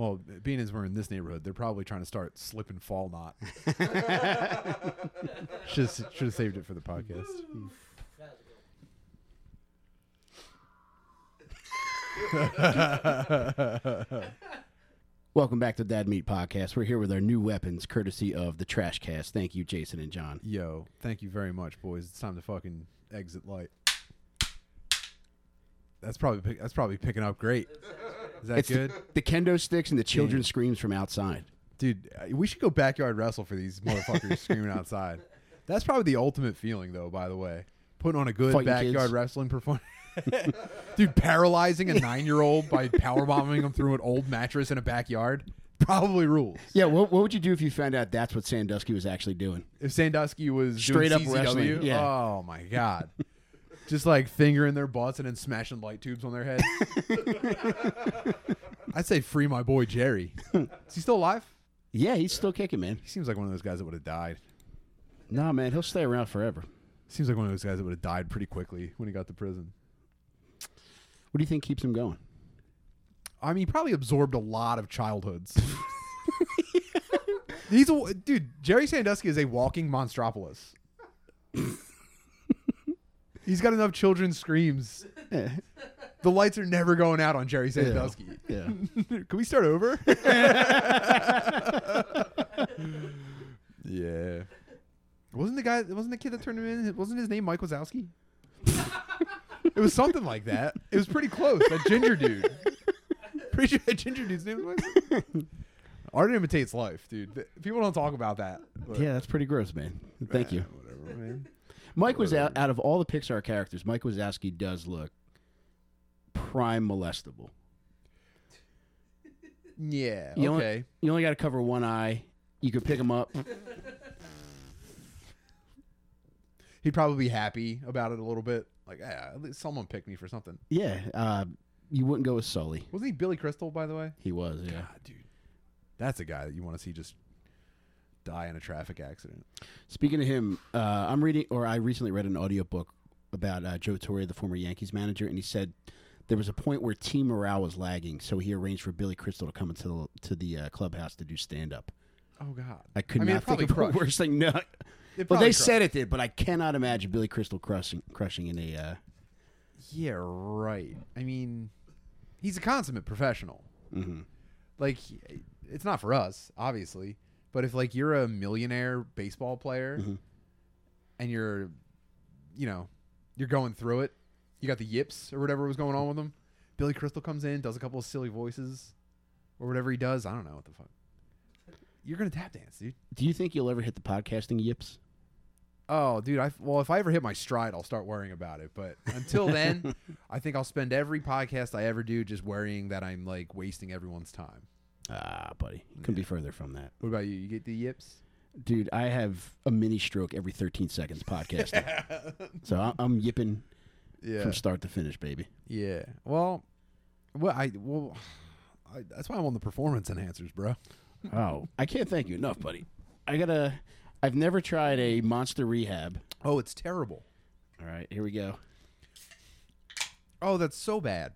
Well, being as we're in this neighborhood, they're probably trying to start slip and fall knot. should should have saved it for the podcast. Welcome back to Dad Meat Podcast. We're here with our new weapons, courtesy of the Trash Cast. Thank you, Jason and John. Yo, thank you very much, boys. It's time to fucking exit light. That's probably pick, that's probably picking up great. Is that It's good, The, kendo sticks and the children's screams from outside. dude? uh, We should go backyard wrestle for these motherfuckers screaming outside. That's probably the ultimate feeling, though. By the way, putting on a good Fighting backyard kids. wrestling performance. dude, paralyzing a nine-year-old by powerbombing him through an old mattress in a backyard probably rules. Yeah, what, what would you do if you found out that's what Sandusky was actually doing? If Sandusky was Straight up CZW, wrestling, yeah. Oh my god. Just like fingering their butts and then smashing light tubes on their head. I'd say free my boy Jerry. Is he still alive? Yeah, he's still kicking, man. He seems like one of those guys that would have died. Nah, man, he'll stay around forever. Seems like one of those guys that would have died pretty quickly when he got to prison. What do you think keeps him going? I mean, he probably absorbed a lot of childhoods. He's a dude. Jerry Sandusky is a walking monstropolis. He's got enough children's screams. Yeah. The lights are never going out on Jerry Sandusky. yeah. Can we start over? yeah. Wasn't the guy? Wasn't the kid that turned him in? Wasn't his name Mike Wazowski? it was something like that. It was pretty close. That ginger dude. Pretty sure that ginger dude's name was Art imitates life, dude. Th- People don't talk about that. but- Yeah, that's pretty gross, man. Thank you. Whatever, man. Mike was out, out of all the Pixar characters, Mike Wazowski does look prime molestable. Yeah. You only- okay. You only got to cover one eye. You could pick him up. He'd probably be happy about it a little bit. Like, yeah, at least someone picked me for something. Yeah, uh, you wouldn't go with Sully. Wasn't he Billy Crystal, by the way? He was, yeah. God, dude, that's a guy that you want to see just die in a traffic accident. Speaking of him, uh, I'm reading, or I recently read an audiobook about uh, Joe Torre, the former Yankees manager, and he said there was a point where team morale was lagging, so he arranged for Billy Crystal to come into the, to the uh, clubhouse to do stand up. Oh God, I could I mean, not think of a crushed. worse thing. No, well, they crushed. said it did, but I cannot imagine Billy Crystal crushing crushing in a. Uh, Yeah, right. I mean, he's a consummate professional. mhm. Like, it's not for us, obviously, but if like you're a millionaire baseball player Mhm. and you're, you know, you're going through it, you got the yips or whatever was going on with him. Billy Crystal comes in, does a couple of silly voices, or whatever he does. I don't know what the fuck. You're gonna tap dance, dude. Do you think you'll ever hit the podcasting yips? Oh, dude. I well, if I ever hit my stride, I'll start worrying about it. But until then, I think I'll spend every podcast I ever do just worrying that I'm like wasting everyone's time. Ah, buddy, couldn't be further from that, What about you? You get the yips? dude. I have a mini stroke every 13 seconds podcasting, so I- I'm yipping Yeah. from start to finish, baby. Yeah. Well, well, I well, I, that's why I'm on the performance enhancers, bro. Oh, I can't thank you enough, buddy. I gotta. I've never tried a monster rehab. Oh, it's terrible. All right, here we go. Oh, that's so bad.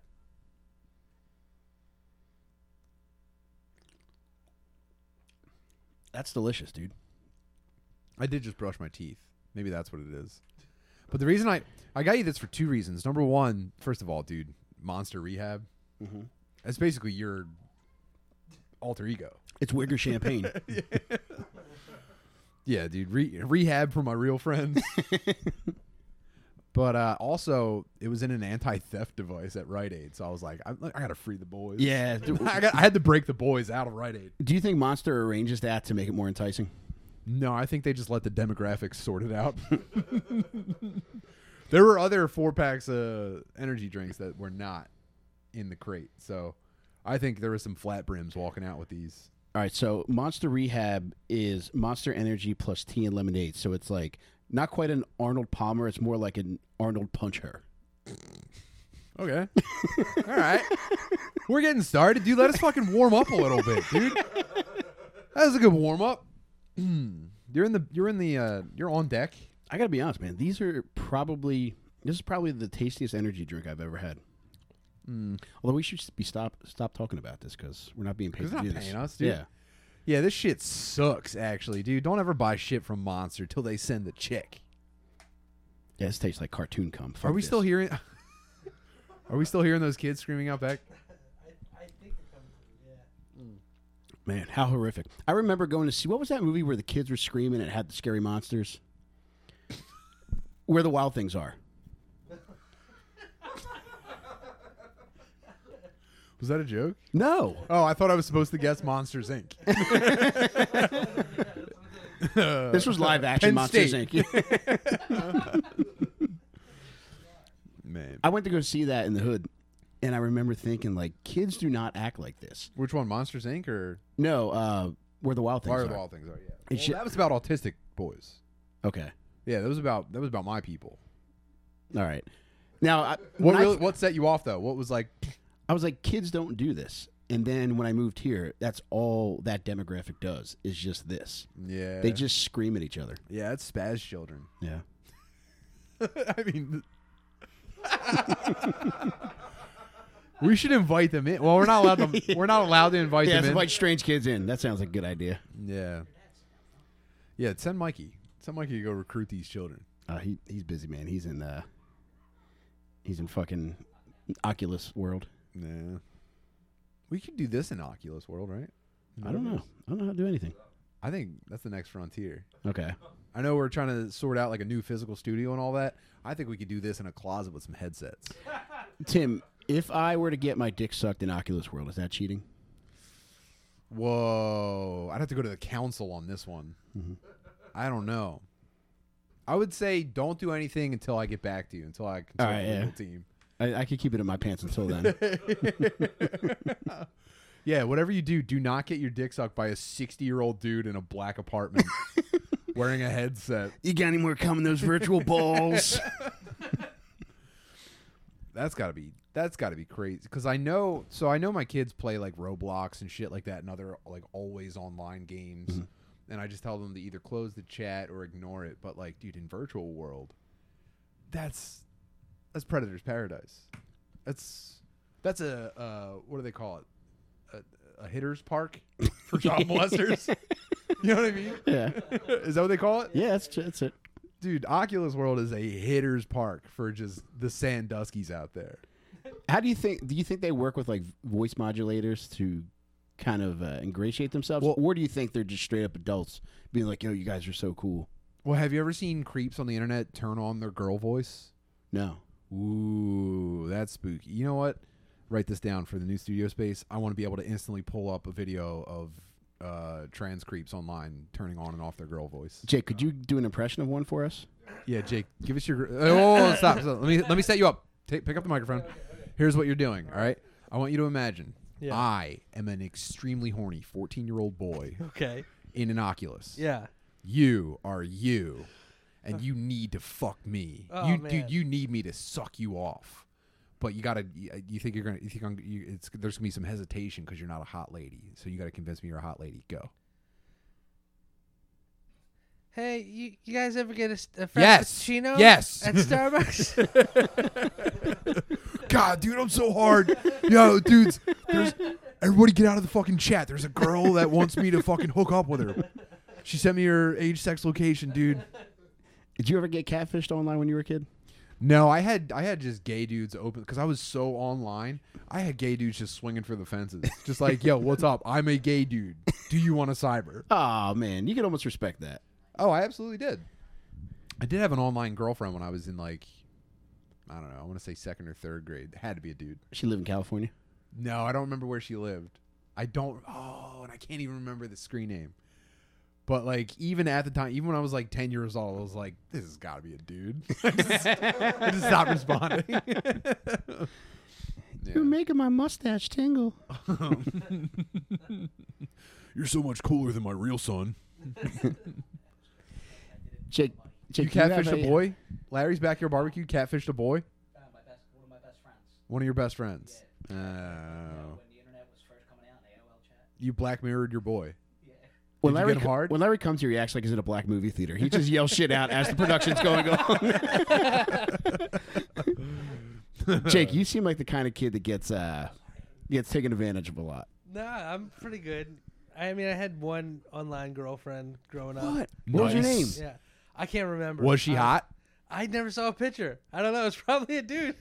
That's delicious, dude. I did just brush my teeth. Maybe that's what it is. But the reason I I got you this for two reasons. Number one, first of all, dude, Monster Rehab. Mm-hmm. That's basically your alter ego. It's Wigger champagne. Yeah, dude. Re- rehab for my real friends. but uh, also, it was in an anti-theft device at Rite Aid, so I was like, I, I gotta free the boys. yeah. I, got, I had to break the boys out of Rite Aid. Do you think Monster arranges that to make it more enticing? No, I think they just let the demographics sort it out. there were other four packs of energy drinks that were not in the crate, so I think there was some flat brims walking out with these. All right, so Monster Rehab is Monster Energy plus tea and lemonade. So it's like not quite an Arnold Palmer. It's more like an Arnold Punch Her. Okay. All right. We're getting started, dude. Let us fucking warm up a little bit, dude. That was a good warm up. You're in the you're in the uh you're on deck. I gotta be honest, man. These are probably this is probably the tastiest energy drink I've ever had. Mm. Although we should be stop stop talking about this because we're not being paid to they're do not this. us, dude. Yeah. Yeah, this shit sucks. Actually, dude, don't ever buy shit from Monster till they send the check. Yeah, this tastes like cartoon cum. Are we this. still hearing? Are we still hearing those kids screaming out back? I, I think they're coming. Yeah. Man, how horrific! I remember going to see what was that movie where the kids were screaming and it had the scary monsters. Where the wild things are. Was that a joke? No, Oh, I thought I was supposed to guess Monsters Inc. this was live action Penn Monsters State. Inc. Man, I went to go see that in the hood, and I remember thinking like, kids do not act like this. which one, Monsters Inc. or No, uh, where the wild things Fire are. the Wild Things? Are yeah. It Well, should- that was about autistic boys. Okay, Yeah, that was about that was about my people. all right. Now, I, What when I- really, what set you off though? What was like? I was like, kids don't do this. And then when I moved here, that's all that demographic does is just this. Yeah, They just scream at each other. yeah, it's spaz children. Yeah. I mean, we should invite them in. Well, we're not allowed to. We're not allowed to invite Yeah, them invite strange kids in. That sounds like a good idea. Yeah, yeah. Send Mikey. Send Mikey to go recruit these children. Uh, he he's busy, man. He's in uh he's in fucking Oculus world. Yeah, we could do this in Oculus World, right? I don't know. I don't know how to do anything. I think that's the next frontier. Okay. I know we're trying to sort out like a new physical studio and all that. I think we could do this in a closet with some headsets. Tim, if I were to get my dick sucked in Oculus World, is that cheating? Whoa! I'd have to go to the council on this one. Mm-hmm. I don't know. I would say don't do anything until I get back to you. Until I consult All right, the yeah. legal team. I, I could keep it in my pants until then. Yeah, whatever you do, do not get your dick sucked by a sixty-year-old dude in a black apartment wearing a headset. you got any more coming? those virtual balls? That's got to be that's got to be crazy because I know so I know my kids play like Roblox and shit like that and other like always online games Mm-hmm. and I just tell them to either close the chat or ignore it but like dude in virtual world that's that's predator's paradise that's that's a uh what do they call it a, a hitter's park for child molesters you know what I mean yeah. is that what they call it Yeah, that's that's it. dude Oculus World is a hitter's park for just the Sandusky's out there How do you think? Do you think they work with like voice modulators to kind of uh, ingratiate themselves, Well- or do you think they're just straight up adults being like, "Yo, you guys are so cool"? Well, have you ever seen creeps on the internet turn on their girl voice? No. Ooh, that's spooky. You know what? Write this down for the new studio space. I want to be able to instantly pull up a video of uh, trans creeps online turning on and off their girl voice. Jake, could you do an impression of one for us? Yeah, Jake, give us your. gr- Oh, stop, stop. Let me let me set you up. Take, pick up the microphone. Here's what you're doing. All right. I want you to imagine. Yeah. I am an extremely horny 14 year old boy Okay. in an Oculus. Yeah. You are you, and you need to fuck me. Oh, you, man. dude, you need me to suck you off. But you gotta. You, uh, you think you're gonna? You think I'm? You, it's there's gonna be some hesitation because you're not a hot lady. So you gotta convince me you're a hot lady. Go. Hey, you, you guys ever get a, s- a Yes. frappuccino? Yes. At Starbucks? God, dude, I'm so hard. Yo, dudes, there's everybody get out of the fucking chat. There's a girl that wants me to fucking hook up with her. She sent me her age, sex, location, dude. Did you ever get catfished online when you were a kid? No, I had I had just gay dudes open because I was so online. I had gay dudes just swinging for the fences, just like, "Yo, what's up? I'm a gay dude. Do you want a cyber?" Oh man, you could almost respect that. Oh, I absolutely did. I did have an online girlfriend when I was in like, I don't know, I want to say second or third grade. It had to be a dude. She lived in California. No, I don't remember where she lived. I don't. Oh, and I can't even remember the screen name. But like, even at the time, even when I was like ten years old, I was like, "This has got to be a dude." I just, I just stopped responding. Yeah. making my mustache tingle. You're so much cooler than my real son. Jake, Jake, you do have catfished a boy? Larry's backyard barbecue catfished a boy? Uh, my best, one of my best friends. One of your best friends. Yeah. Oh. When the internet was first coming out, AOL chat. You black mirrored your boy. Yeah. When Did you Larry get hard? when Larry comes here, he acts like he's in a black movie theater. He just yells shit out as the production's going on. Jake, you seem like the kind of kid that gets uh gets taken advantage of a lot. Nah, I'm pretty good. I mean, I had one online girlfriend growing up. What? What was your name? Yeah, I can't remember. Was she I- hot? I never saw a picture. I don't know. It's probably a dude.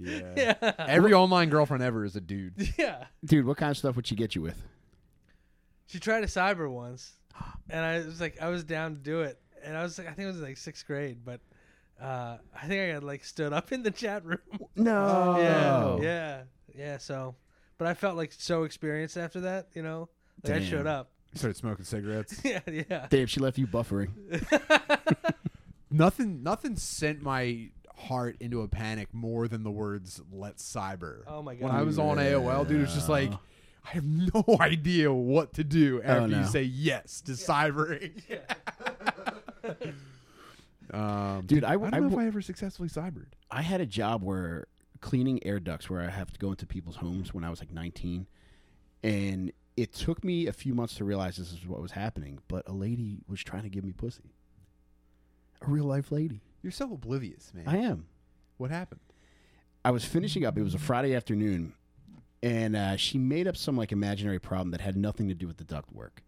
Yeah. Yeah. Every online girlfriend ever is a dude. yeah. Dude, what kind of stuff would she get you with? She tried a cyber once, and I was like, I was down to do it, and I was like, I think it was like sixth grade, but uh, I think I had like stood up in the chat room. No. Yeah, yeah, yeah. So, but I felt like so experienced after that. You know, like I Damn. showed up. Started smoking cigarettes. yeah, yeah. Dave, she left you buffering. nothing nothing sent my heart into a panic more than the words let's cyber. Oh my god. When I was on AOL, dude, it was just like Yeah. I have no idea what to do after no. you say yes to cybering. um, Dude, I- I don't I know w- if I ever successfully cybered. I had a job where cleaning air ducts where I have to go into people's homes when I was like 19. And it took me a few months to realize this is what was happening, but a lady was trying to give me pussy. A real life lady. You're so oblivious, man. I am. what happened? I was finishing up. It was a Friday afternoon, and uh, she made up some like imaginary problem that had nothing to do with the duct work.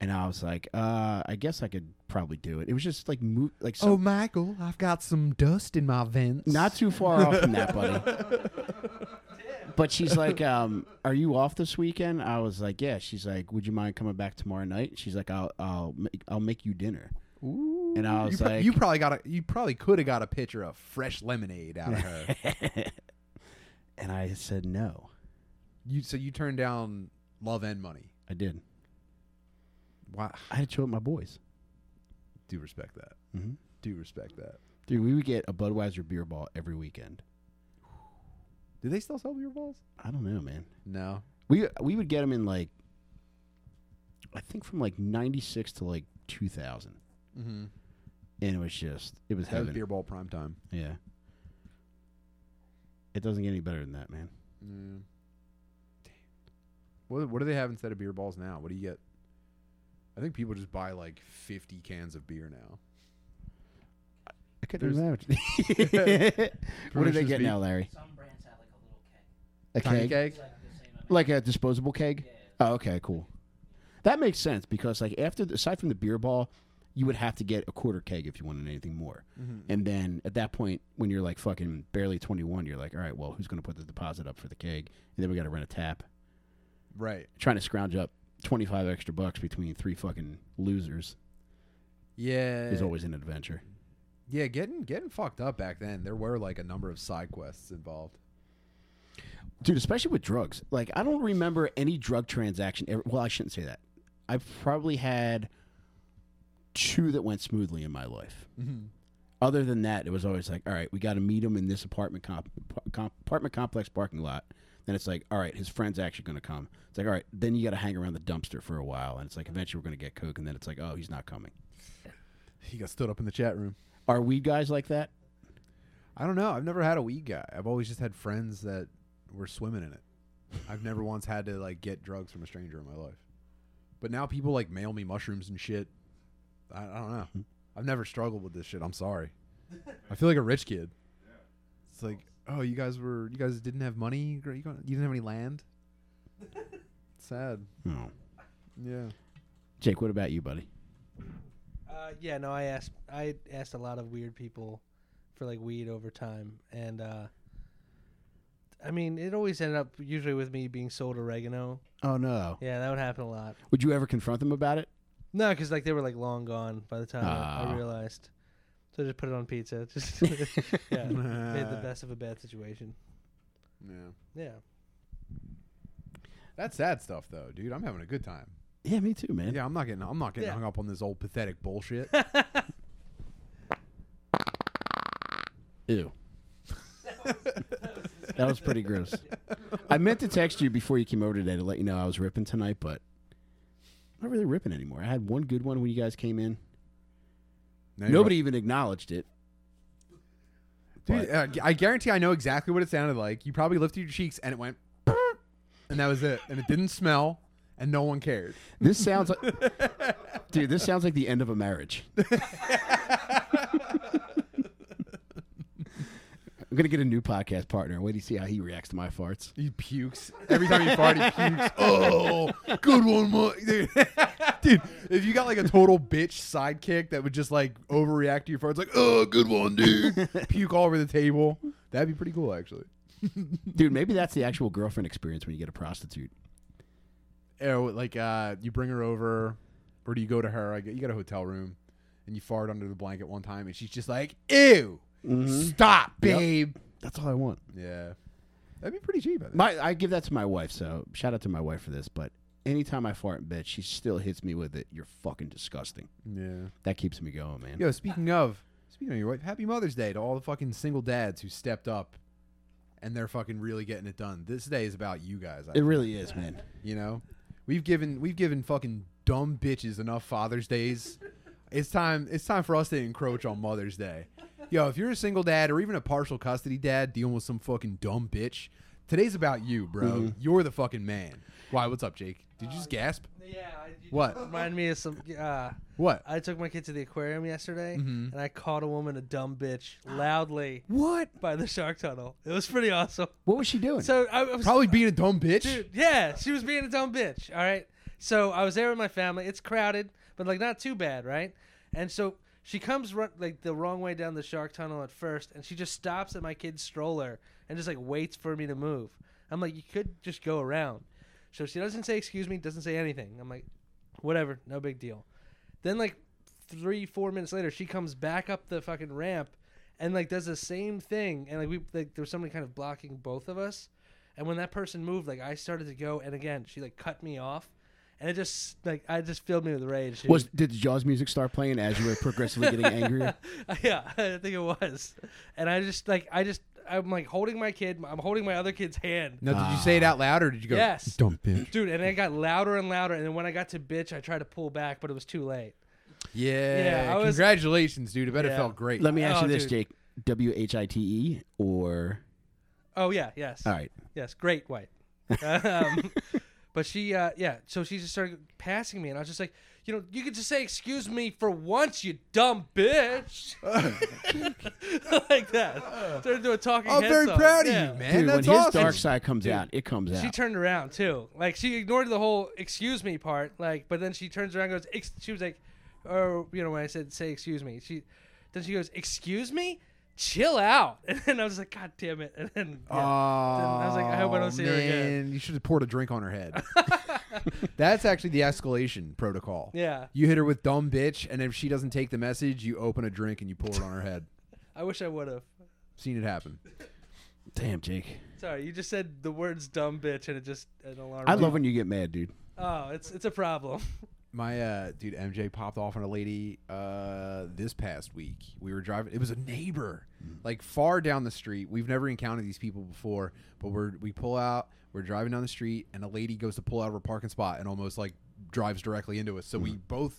And I was like, uh, I guess I could probably do it. It was just like mo- like some, Oh, Michael, I've got some dust in my vents. not too far off from that, buddy. But she's like, um, "Are you off this weekend?" I was like, "Yeah." She's like, "Would you mind coming back tomorrow night?" She's like, "I'll I'll make, I'll make you dinner." Ooh. And I was you, pro- like- you probably got a, you probably could have got a pitcher of fresh lemonade out of her. and I said no. You so you turned down love and money. I did. Wow. I had to chill with my boys. Do respect that. hmm Do respect that. Dude, we would get a Budweiser beer ball every weekend. Do they still sell beer balls? I don't know, man. No. We we would get them in like, I think from like '96 to like 2000, Mm-hmm. and it was just it was That was heaven. beer ball prime time. Yeah. It doesn't get any better than that, man. Mm. What what do they have instead of beer balls now? What do you get? I think people just buy like 50 cans of beer now. I couldn't There's- imagine. what do they Permissions get be- now, Larry? Some brands have like a little keg. A Tiny keg? keg? It's like the same amount. Like a disposable keg? Yeah. Oh, okay, cool. That makes sense because like after the, aside from the beer ball, you would have to get a quarter keg if you wanted anything more. Mm-hmm. And then at that point, when you're like fucking barely 21, you're like, all right, well, who's going to put the deposit up for the keg? And then we got to rent a tap. Right. Trying to scrounge up 25 extra bucks between three fucking losers Yeah. is always an adventure. Yeah, getting getting fucked up back then. There were like a number of side quests involved. Dude, especially with drugs. Like, I don't remember any drug transaction ever. Well, I shouldn't say that. I've probably had two that went smoothly in my life. Mm-hmm. Other than that, it was always like, all right, we got to meet him in this apartment comp- com- apartment complex parking lot. Then it's like, all right, his friend's actually going to come. It's like, all right, then you got to hang around the dumpster for a while, and it's like, eventually we're going to get coke, and then it's like, oh, he's not coming. He got stood up in the chat room. Are weed guys like that? I don't know. I've never had a weed guy. I've always just had friends that were swimming in it. I've never once had to like get drugs from a stranger in my life. But now people like mail me mushrooms and shit. I, I don't know. Hmm. I've never struggled with this shit. I'm sorry. I feel like a rich kid. It's like, oh, you guys were, you guys didn't have money. You—you didn't have any land. Sad. No. Yeah. Jake, what about you, buddy? Uh, yeah, no, I asked I asked a lot of weird people for like weed over time, and uh, I mean, it always ended up usually with me being sold oregano. Oh no. Yeah, that would happen a lot. Would you ever confront them about it? No, because like they were like long gone by the time I, Ah. I realized. So just put it on pizza. Just yeah, made the best of a bad situation. Yeah. Yeah. That's sad stuff though, dude. I'm having a good time. Yeah, me too, man. Yeah, I'm not getting I'm not getting Yeah. hung up on this old pathetic bullshit. Ew. that was pretty gross. I meant to text you before you came over today to let you know I was ripping tonight, but I'm not really ripping anymore. I had one good one when you guys came in. Now Nobody even acknowledged it. Dude, uh, I guarantee I know exactly what it sounded like. You probably lifted your cheeks and it went, and that was it. And it didn't smell, and no one cared. This sounds like, dude. This sounds like the end of a marriage. I'm gonna get a new podcast partner. Wait to see how he reacts to my farts. He pukes every time you fart. He pukes. Oh, good one, Mike. Dude. If you got like a total bitch sidekick that would just like overreact to your farts, like, oh, good one, dude. Puke all over the table. That'd be pretty cool, actually. Dude, maybe that's the actual girlfriend experience when you get a prostitute. Oh, like uh, you bring her over, or do you go to her? Like, you got a hotel room, and you fart under the blanket one time, and she's just like, "Ew, stop, Yep. babe." That's all I want. Yeah, that'd be pretty cheap. I. My, I give that to my wife, so shout out to my wife for this. But anytime I fart in bed, she still hits me with it. You're fucking disgusting. yeah. That keeps me going, man. Yo, speaking of, speaking of your wife, Happy Mother's Day to all the fucking single dads who stepped up, and they're fucking really getting it done. This day is about you guys. I It think, really is, man. you know, we've given we've given fucking dumb bitches enough Father's Days. It's time. It's time for us to encroach on Mother's Day. Yo, if you're a single dad or even a partial custody dad dealing with some fucking dumb bitch, today's about you, bro. Mm-hmm. You're the fucking man. Why? What's up, Jake? Did you just gasp? Yeah. What? Remind me of some. Uh, What? I took my kid to the aquarium yesterday, Mhm. and I caught a woman a dumb bitch loudly What? by the shark tunnel. It was pretty awesome. What was she doing? So I, I was Probably being a dumb bitch. Dude, yeah, she was being a dumb bitch. All right. So I was there with my family. It's crowded, but like not too bad, right? And so she comes run, like the wrong way down the shark tunnel at first, and she just stops at my kid's stroller and just like waits for me to move. I'm like, you could just go around. So she doesn't say excuse me, doesn't say anything. I'm like, whatever, no big deal. Then like three, four minutes later, she comes back up the fucking ramp and like does the same thing. And like we like there was somebody kind of blocking both of us. And when that person moved, like I started to go, and again she like cut me off, and it just like I just filled me with rage. Was did the Jaws music start playing as you were progressively getting angrier? yeah, I think it was. And I just like I just I'm like holding my kid. I'm holding my other kid's hand. Now, did you say it out loud or did you go? Yes. Dumb bitch. Dude, and it got louder and louder, and then when I got to bitch, I tried to pull back, but it was too late. Yeah. Yeah, I was- Congratulations, dude. I bet it Yeah. felt great. Let me ask Oh, you this, dude. Jake. W H I T E or Oh yeah, yes, all right. yes, great white. um, but she, uh, yeah, so she just started passing me, and I was just like, you know, you could just say excuse me for once, you dumb bitch, like that. Started doing a talking. I'm head very song. proud of Yeah. you, man. Dude, That's when his awesome. dark side comes Dude, out, it comes out. She turned around too. Like she ignored the whole "excuse me" part. Like, but then she turns around, and goes, Ex-, she was like, or you know, when I said say "excuse me," she then she goes, "Excuse me." Chill out, and then I was like, "God damn it!" And then, yeah. Oh, I was like, I hope I don't see her again. You should have poured a drink on her head. That's actually the escalation protocol. yeah, You hit her with dumb bitch, and if she doesn't take the message, you open a drink and you pour it on her head. I wish I would have. Seen it happen. Damn, Jake. Sorry, you just said the words "dumb bitch" and it just an alarm. I went. love when you get mad, dude. Oh, it's it's a problem. My uh, dude MJ popped off on a lady uh, this past week. We were driving. It was a neighbor, like far down the street. We've never encountered these people before, but we're we pull out. We're driving down the street, and a lady goes to pull out of her parking spot and almost like drives directly into us. So we mm-hmm. both,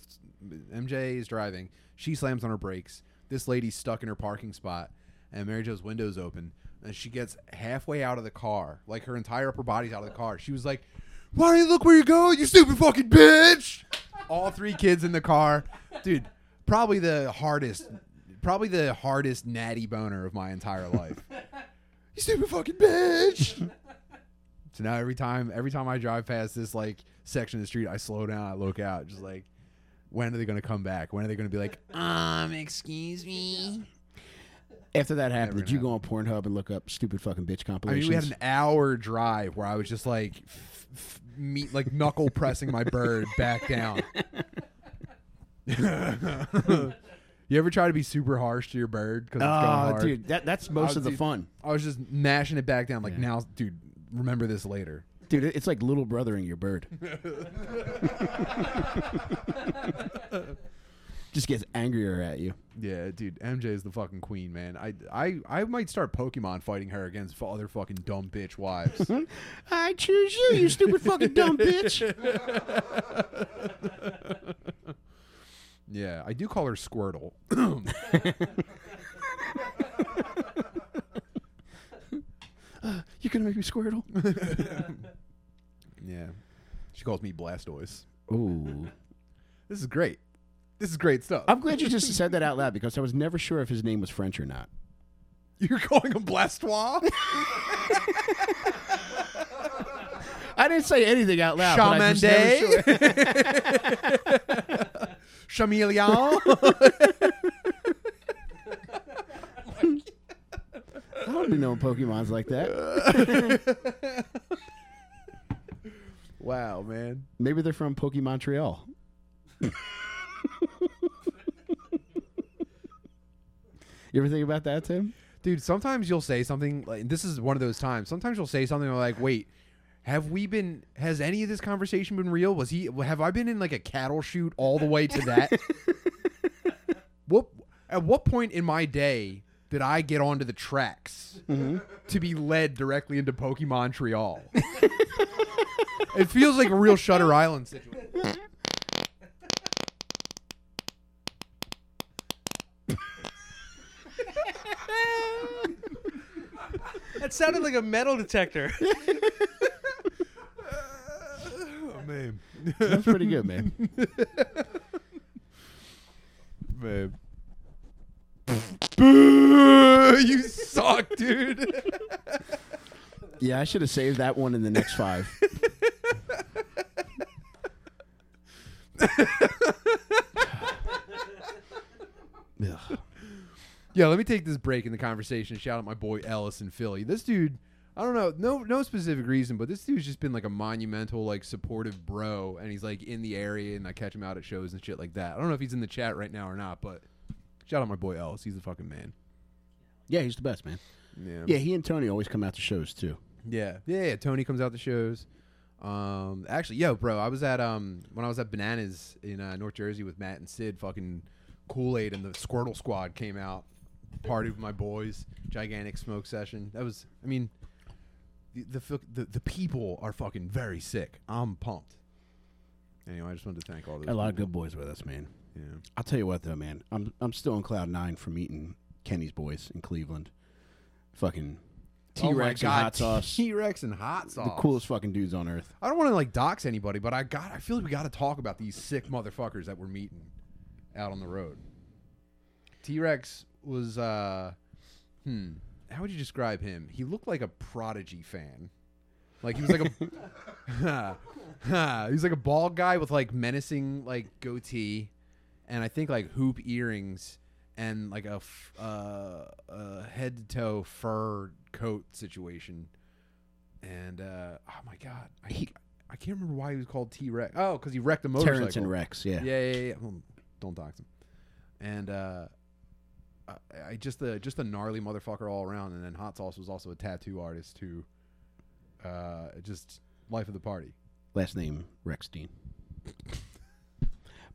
MJ is driving. She slams on her brakes. This lady's stuck in her parking spot, and Mary Jo's window's open. And she gets halfway out of the car, like her entire upper body's out of the car. She was like, "Why don't you look where you're going, you stupid fucking bitch!" All three kids in the car, dude. Probably the hardest, probably the hardest natty boner of my entire life. you stupid fucking bitch. So now every time, every time I drive past this like section of the street, I slow down, I look out, just like, when are they gonna come back? When are they gonna be like, um, excuse me? After that happened, did you go on Pornhub and look up stupid fucking bitch I compilations? mean, we had an hour drive where I was just like, f- f- me like knuckle pressing my bird back down. you ever try to be super harsh to your bird because it's going Oh, hard? dude, that that's most of the dude. fun, I was just mashing it back down. Like now, dude, remember this later. dude. It's like little brothering your bird. Just gets angrier at you. Yeah, dude, MJ is the fucking queen, man. I, I, I might start Pokemon fighting her against other fucking dumb bitch wives. I choose you, you stupid fucking dumb bitch. yeah, I do call her Squirtle. You gonna make me Squirtle? yeah, she calls me Blastoise. Ooh. This is great. This is great stuff. I'm glad you just said that out loud because I was never sure if his name was French or not. You're calling him Blastoise? I didn't say anything out loud. but I just never Charmander? sure. Charmeleon? Don't be knowing Pokemon's like that. wow, man. Maybe they're from Pokemontreal. you ever think about that, Tim? Dude, sometimes you'll say something like this is one of those times. Sometimes you'll say something like, "Wait, have we been has any of this conversation been real? Was he have I been in like a cattle shoot all the way to that?" what at what point in my day did I get onto the tracks mm-hmm. to be led directly into Pokemon Montreal? it feels like a real Shutter Island situation. That sounded like a metal detector. Oh, man. That's pretty good, man. Man. Boo! You suck, dude. Yeah, I should have saved that one in the next five. Ugh. Yeah, let me take this break in the conversation. Shout out my boy Ellis in Philly. This dude, I don't know, no no specific reason, but this dude's just been like a monumental, like supportive bro, and he's like in the area, and I catch him out at shows and shit like that. I don't know if he's in the chat right now or not, but shout out my boy Ellis. He's a fucking man. Yeah, he's the best, man. Yeah, Yeah, he and Tony always come out to shows too. yeah, yeah. yeah. Tony comes out to shows. Um, actually, yo, bro, I was at um when I was at Bananas in uh, North Jersey with Matt and Sid. Fucking Kool Aid and the Squirtle Squad came out. Party with my boys, gigantic smoke session. That was, I mean, the the the, the people are fucking very sick. I'm pumped. Anyway, I just wanted to thank all those. A lot of good boys with us, man. Yeah. I'll tell you what though, man. I'm I'm still on cloud nine from meeting Kenny's boys in Cleveland. Fucking T Oh my Rex and hot sauce. T Rex and hot sauce. the coolest fucking dudes on earth. I don't want to like dox anybody, but I got. I feel like we got to talk about these sick motherfuckers that we're meeting out on the road. T Rex was. uh Hmm. How would you describe him? He looked like a prodigy fan. Like he was like a. he was like a bald guy with like menacing like goatee, and I think like hoop earrings and like a, f- uh, a head to toe fur coat situation. And uh, oh my god, I, He- I can't remember why he was called T Rex. Oh, because he wrecked a motorcycle. Terrence and Rex, yeah. Yeah, yeah, yeah. Well, don't dox him. And uh, I, I just a just a gnarly motherfucker all around. And then Hot Sauce was also a tattoo artist who, uh, just life of the party. Last name Rex Dean.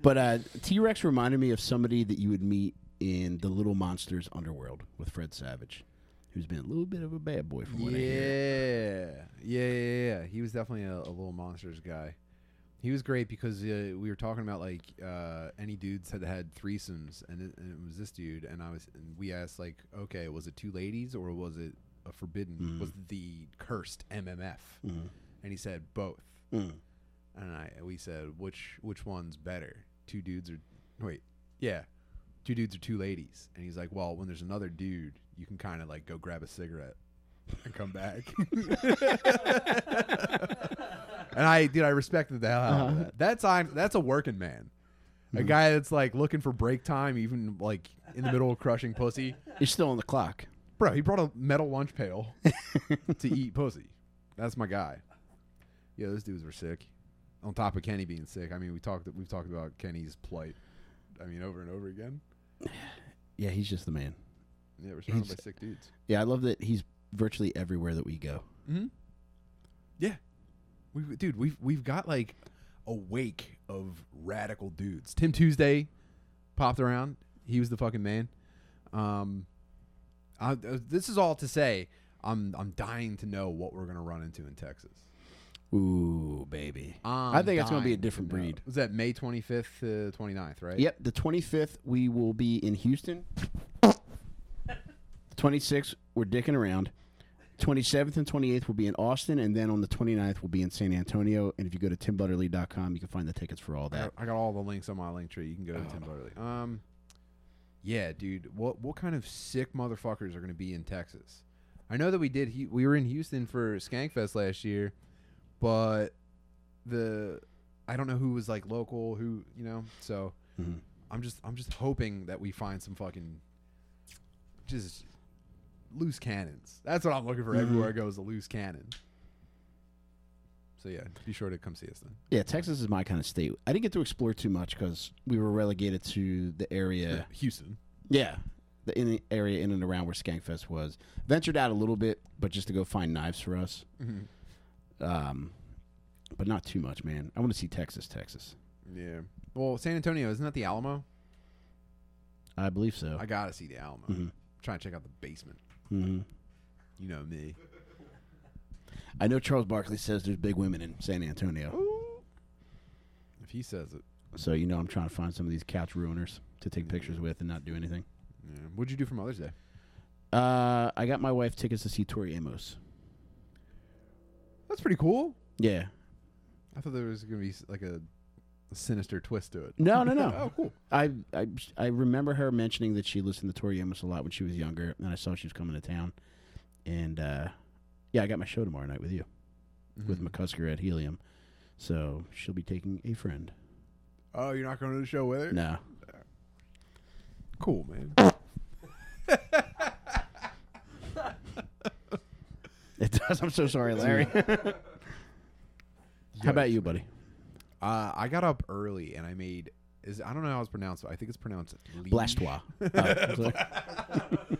But uh, T Rex reminded me of somebody that you would meet in the Little Monsters Underworld with Fred Savage, who's been a little bit of a bad boy from what I hear. Yeah, yeah, yeah, yeah. He was definitely a, a little monsters guy. He was great because uh, we were talking about like uh, any dudes had had threesomes, and it, and it was this dude, and I was, and we asked like, okay, was it two ladies or was it a forbidden? Mm. Was the cursed MMF? Mhm. And he said both, Mm. and I we said which which one's better, two dudes or wait, yeah, two dudes or two ladies? And he's like, well, when there's another dude, you can kind of like go grab a cigarette and come back. and I, dude, I respected the hell out of Uh-huh. that. That's on. That's a working man. A Mhm. guy that's like looking for break time, even like in the middle of crushing pussy. You're still on the clock. Bro, he brought a metal lunch pail to eat pussy. That's my guy. Yeah, those dudes were sick. On top of Kenny being sick, I mean, we talked. We've talked about Kenny's plight. I mean, over and over again. Yeah, he's just the man. Yeah, we're surrounded by sick dudes. Yeah, I love that he's virtually everywhere that we go. Mm-hmm. Yeah, we dude, we've we've got like a wake of radical dudes. Tim Tuesday popped around. He was the fucking man. Um, I, uh, this is all to say, I'm I'm dying to know what we're gonna run into in Texas. Ooh, baby. I'm I think it's gonna be a dying different to know. breed. Was that May 25th to 29th, right? Yep, the 25th we will be in Houston. 26th we're dicking around. 27th and 28th will be in Austin, and then on the 29th we'll be in San Antonio. And if you go to timbutterly.com, you can find the tickets for all I that. got, I got all the links on my link tree. You can go to Tim Butterly. Um, Yeah, dude. What what kind of sick motherfuckers are gonna be in Texas? I know that we did. We were in Houston for Skankfest last year, but the I don't know who was like local, who you know. So Mhm. I'm just I'm just hoping that we find some fucking just loose cannons. That's what I'm looking for Mhm. everywhere I go is a loose cannon. So yeah, be sure to come see us then. Yeah, Texas is my kind of state. I didn't get to explore too much because we were relegated to the area. Houston. Yeah, the in the area in and around where Skankfest was. Ventured out a little bit, but just to go find knives for us. Um, but not too much, man. I want to see Texas, Texas. Yeah. Well, San Antonio isn't that the Alamo? I believe so. I gotta see the Alamo. Mhm. trying to check out the basement. hmm You know me. I know Charles Barkley says there's big women in San Antonio, If he says it. so you know I'm trying to find some of these couch ruiners to take pictures with and not do anything. Yeah. What'd you do for Mother's Day? Uh, I got my wife tickets to see Tori Amos. That's pretty cool. Yeah. I thought there was gonna be like a, a sinister twist to it. No, no, no. oh, cool. I, I I remember her mentioning that she listened to Tori Amos a lot when she was younger, and I saw she was coming to town. And uh, yeah, I got my show tomorrow night with you with Mhm. McCusker at Helium, so she'll be taking a friend. Oh, you're not going to the show with her? No, Cool, man. it does. I'm so sorry, Larry. How about you, buddy? Uh, I got up early and I made. Is I don't know how it's pronounced. But I think it's pronounced liege. Blastoise. Oh.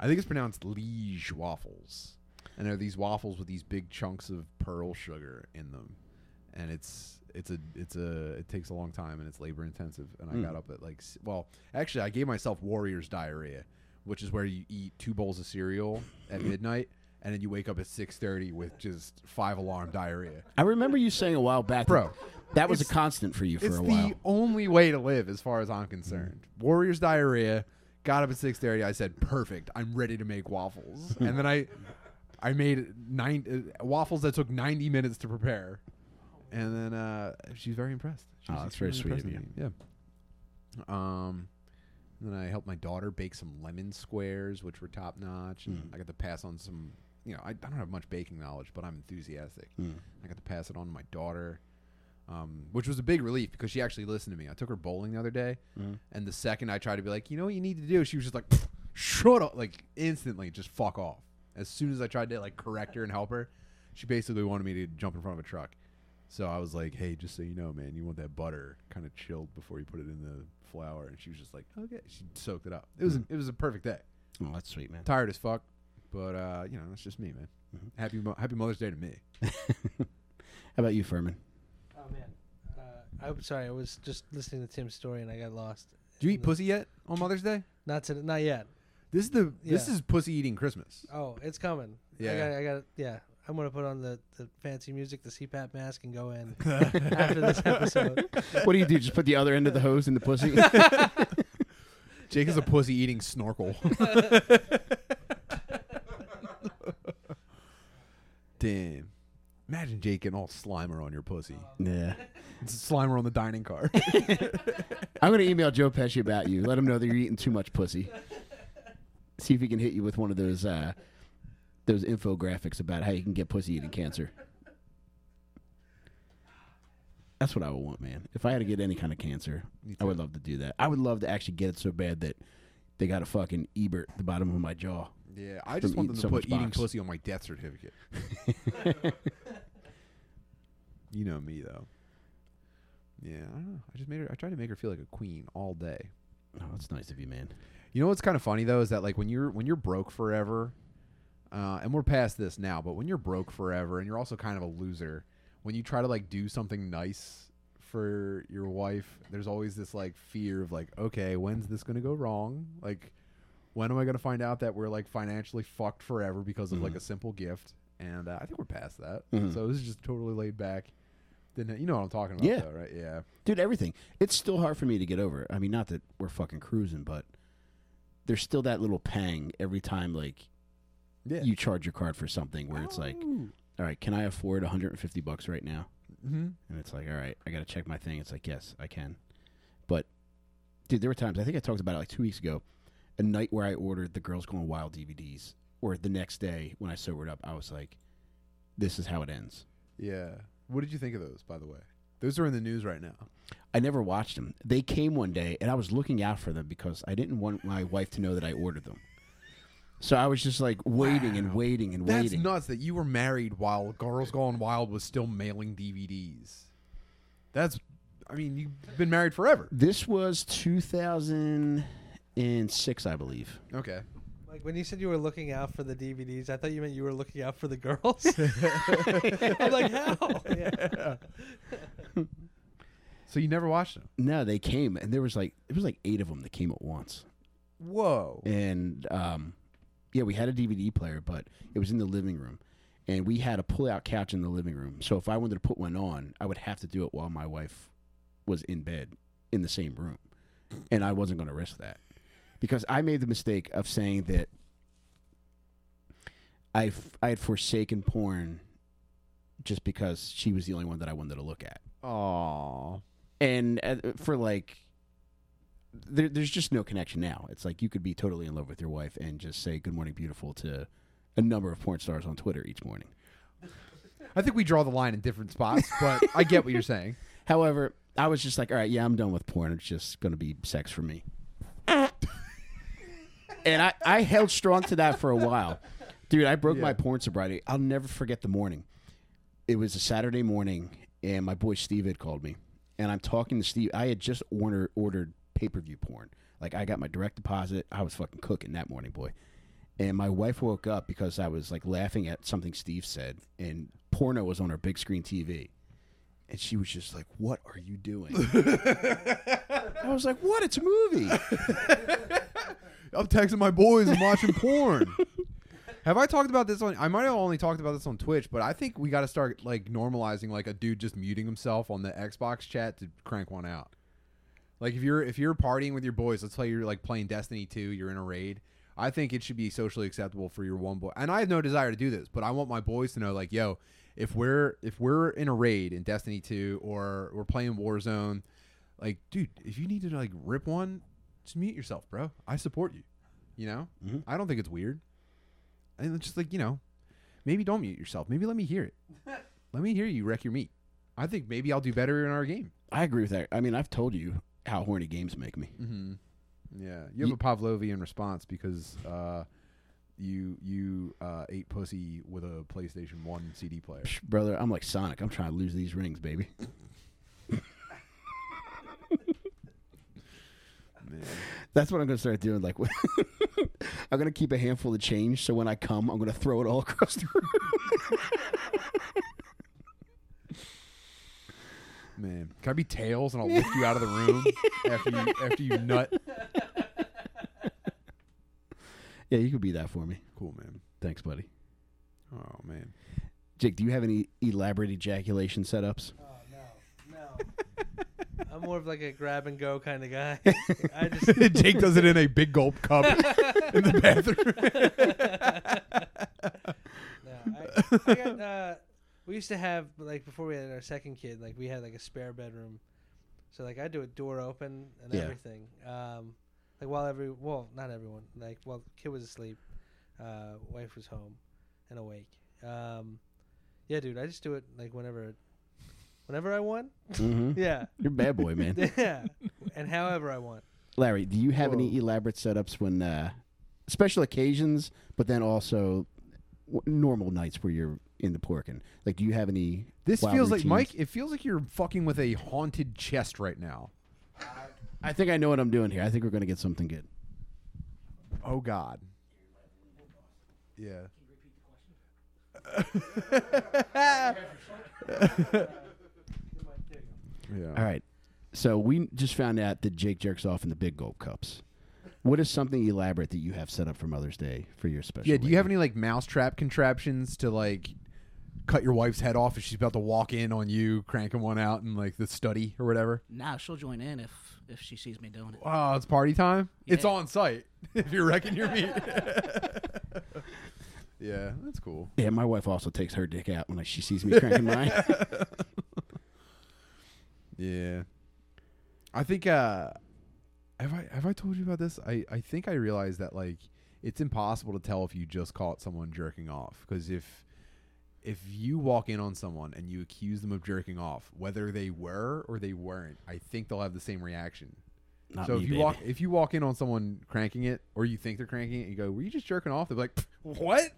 I think it's pronounced liege waffles, and they're these waffles with these big chunks of pearl sugar in them, and it's it's a it's a it takes a long time and it's labor intensive. And I Mm. got up at like well, actually I gave myself warrior's diarrhea, which is where you eat two bowls of cereal at midnight. And then you wake up at six thirty with just five alarm diarrhea. I remember you saying a while back, that Bro, that was a it's- constant for you for it's a while. the only way to live, as far as I'm concerned. Warriors diarrhea. Got up at six thirty. I said, "Perfect. I'm ready to make waffles." and then I, I made nine uh, waffles that took 90 minutes to prepare. And then uh, she's very impressed. She's Oh, that's very extremely sweet of impressed with me. Yeah. Um, then I helped my daughter bake some lemon squares, which were top notch, and Mm. I got to pass on some. You know, I, I don't have much baking knowledge, but I'm enthusiastic. Mm. I got to pass it on to my daughter, um, which was a big relief because she actually listened to me. I took her bowling the other day, Mm. and the second I tried to be like, you know what you need to do, she was just like, shut up, like instantly, just fuck off. As soon as I tried to like correct her and help her, she basically wanted me to jump in front of a truck. So I was like, hey, just so you know, man, you want that butter kind of chilled before you put it in the flour, and she was just like, okay, she soaked it up. It was Mm. it was a perfect day. Oh, that's sweet, man. Tired as fuck, but uh, you know, that's just me, man. Mhm. Happy Mo- Happy Mother's Day to me. How about you, Furman? Oh man, uh, I'm sorry. I was just listening to Tim's story and I got lost. Do you eat the- pussy yet on Mother's Day? Not to, not yet. This is the this is pussy eating Christmas. Oh, it's coming. Yeah. I got. I got. Yeah. I'm gonna put on the, the fancy music, the CPAP mask, and go in after this episode. what do you do? Just put the other end of the hose in the pussy? Jake is a pussy eating snorkel. Damn. Imagine Jake getting all Slimer on your pussy. yeah. It's Slimer on the dining car. I'm going to email Joe Pesci about you. Let him know that you're eating too much pussy. See if he can hit you with one of those uh, those infographics about how you can get pussy eating cancer. That's what I would want, man. If I had to get any kind of cancer, I would love to do that. I would love to actually get it so bad that they got a fucking Ebert at the bottom of my jaw. yeah, I just want them to so put eating box. pussy on my death certificate. you know me though. Yeah, I don't know. I just made her. I tried to make her feel like a queen all day. Oh, that's nice of you, man. You know what's kind of funny though is that like when you're when you're broke forever, uh, and we're past this now, but when you're broke forever and you're also kind of a loser, when you try to like do something nice for your wife, there's always this like fear of like, okay, when's this gonna go wrong? Like, when am I gonna find out that we're like financially fucked forever because of like Mhm. a simple gift? And uh, I think we're past that. Mhm. So this is just totally laid back. Then you know what I'm talking about, Yeah. though, right? Yeah. Dude, everything. It's still hard for me to get over. I mean, not that we're fucking cruising, but there's still that little pang every time like Yeah. you charge your card for something where it's like, all right, can I afford 150 bucks right now? Hmm And it's like, all right, I got to check my thing. It's like, yes, I can. But dude, there were times I think I talked about it like two weeks ago, a night where I ordered the Girls Going Wild DVDs, or the next day when I sobered up, I was like, "This is how it ends." Yeah. What did you think of those, by the way? Those are in the news right now. I never watched them. They came one day, and I was looking out for them because I didn't want my wife to know that I ordered them. So I was just like waiting and waiting and waiting. That's waiting. nuts that you were married while Girls Gone Wild was still mailing DVDs. That's, I mean, you've been married forever. This was 2006, I believe. Okay. Like when you said you were looking out for the DVDs, I thought you meant you were looking out for the girls. I'm like, how? Yeah. So you never watched them? No, they came, and there was like it was like eight of them that came at once. Whoa. and um, yeah, we had a DVD player, but it was in the living room, and we had a pull-out couch in the living room. So if I wanted to put one on, I would have to do it while my wife was in bed in the same room, and I wasn't going to risk that because I made the mistake of saying that I I had forsaken porn just because she was the only one that I wanted to look at, Aw. and uh, for like there, there's just no connection now. It's like you could be totally in love with your wife and just say "Good morning, beautiful" to a number of porn stars on Twitter each morning. I think we draw the line in different spots, but I get what you're saying. However, I was just like, "All right, yeah, I'm done with porn. It's just going to be sex for me." and I, I held strong to that for a while, dude. I broke my porn sobriety. I'll never forget the morning. It was a Saturday morning, and my boy Steve had called me, and I'm talking to Steve. I had just ordered ordered pay per view porn. Like I got my direct deposit. I was fucking cooking that morning, boy. And my wife woke up because I was like laughing at something Steve said, and porno was on our big screen TV. And she was just like, What are you doing? I was like, What? It's a movie. I'm texting my boys and watching porn. Have I talked about this on? I might have only talked about this on Twitch, but I think we got to start like normalizing like a dude just muting himself on the Xbox chat to crank one out. Like if you're if you're partying with your boys, let's say you're like playing Destiny 2, you're in a raid. I think it should be socially acceptable for your one boy. And I have no desire to do this, but I want my boys to know like, yo, if we're if we're in a raid in Destiny 2 or we're playing Warzone, like, dude, if you need to like rip one, just mute yourself, bro. I support you. You know? Mhm. I don't think it's weird. And it's just like, you know, maybe don't mute yourself. Maybe let me hear it. let me hear you wreck your meat. I think maybe I'll do better in our game. I agree with that. I mean, I've told you how horny games make me. Mm-hmm. Yeah, you have Ye- a Pavlovian response because uh, you you uh, ate pussy with a PlayStation One CD player. Psh, brother, I'm like Sonic. I'm trying to lose these rings, baby. Man. That's what I'm gonna start doing. Like, I'm gonna keep a handful of change, so when I come, I'm gonna throw it all across the room. Man, can I be tails and I'll lift you out of the room after you after you nut? yeah, you could be that for me. Cool, man. Thanks, buddy. Oh man. Jake, do you have any elaborate ejaculation setups? Oh no, no. I'm more of like a grab and go kind of guy. I just Jake does it in a big gulp cup in the bathroom. No, I, I got. Uh, we used to have like before we had our second kid, like we had like a spare bedroom, so like I'd do a door open and Yeah. everything. Um, like while every well, not everyone, like while the kid was asleep, uh, wife was home and awake. Um, yeah, dude, I just do it like whenever, whenever I want. Mm-hmm. Yeah, You're a bad boy, man. yeah, and however I want. Larry, do you have any elaborate setups when uh, special occasions, but then also w- normal nights where you're in the porking? Like, do you have any? This wild feels like routines? Mike. It feels like you're fucking with a haunted chest right now. I think I know what I'm doing here. I think we're gonna get something good. Oh God. Yeah. yeah. All right. So we just found out that Jake jerks off in the big gulp cups. What is something elaborate that you have set up for Mother's Day for your special? Yeah. Do you have any like mousetrap contraptions to like cut your wife's head off if she's about to walk in on you, cranking one out in like the study or whatever? Nah, she'll join in if if she sees me doing it. Oh, it's party time. It's on site. if you're wrecking your meat. yeah, that's cool. Yeah, my wife also takes her dick out when like, she sees me cranking mine. Yeah. I think uh have I have I told you about this? I I think I realized that like it's impossible to tell if you just caught someone jerking off because if if you walk in on someone and you accuse them of jerking off, whether they were or they weren't, I think they'll have the same reaction. Not so me, if you baby. walk if you walk in on someone cranking it or you think they're cranking it, and you go, "Were you just jerking off?" They're like, "What?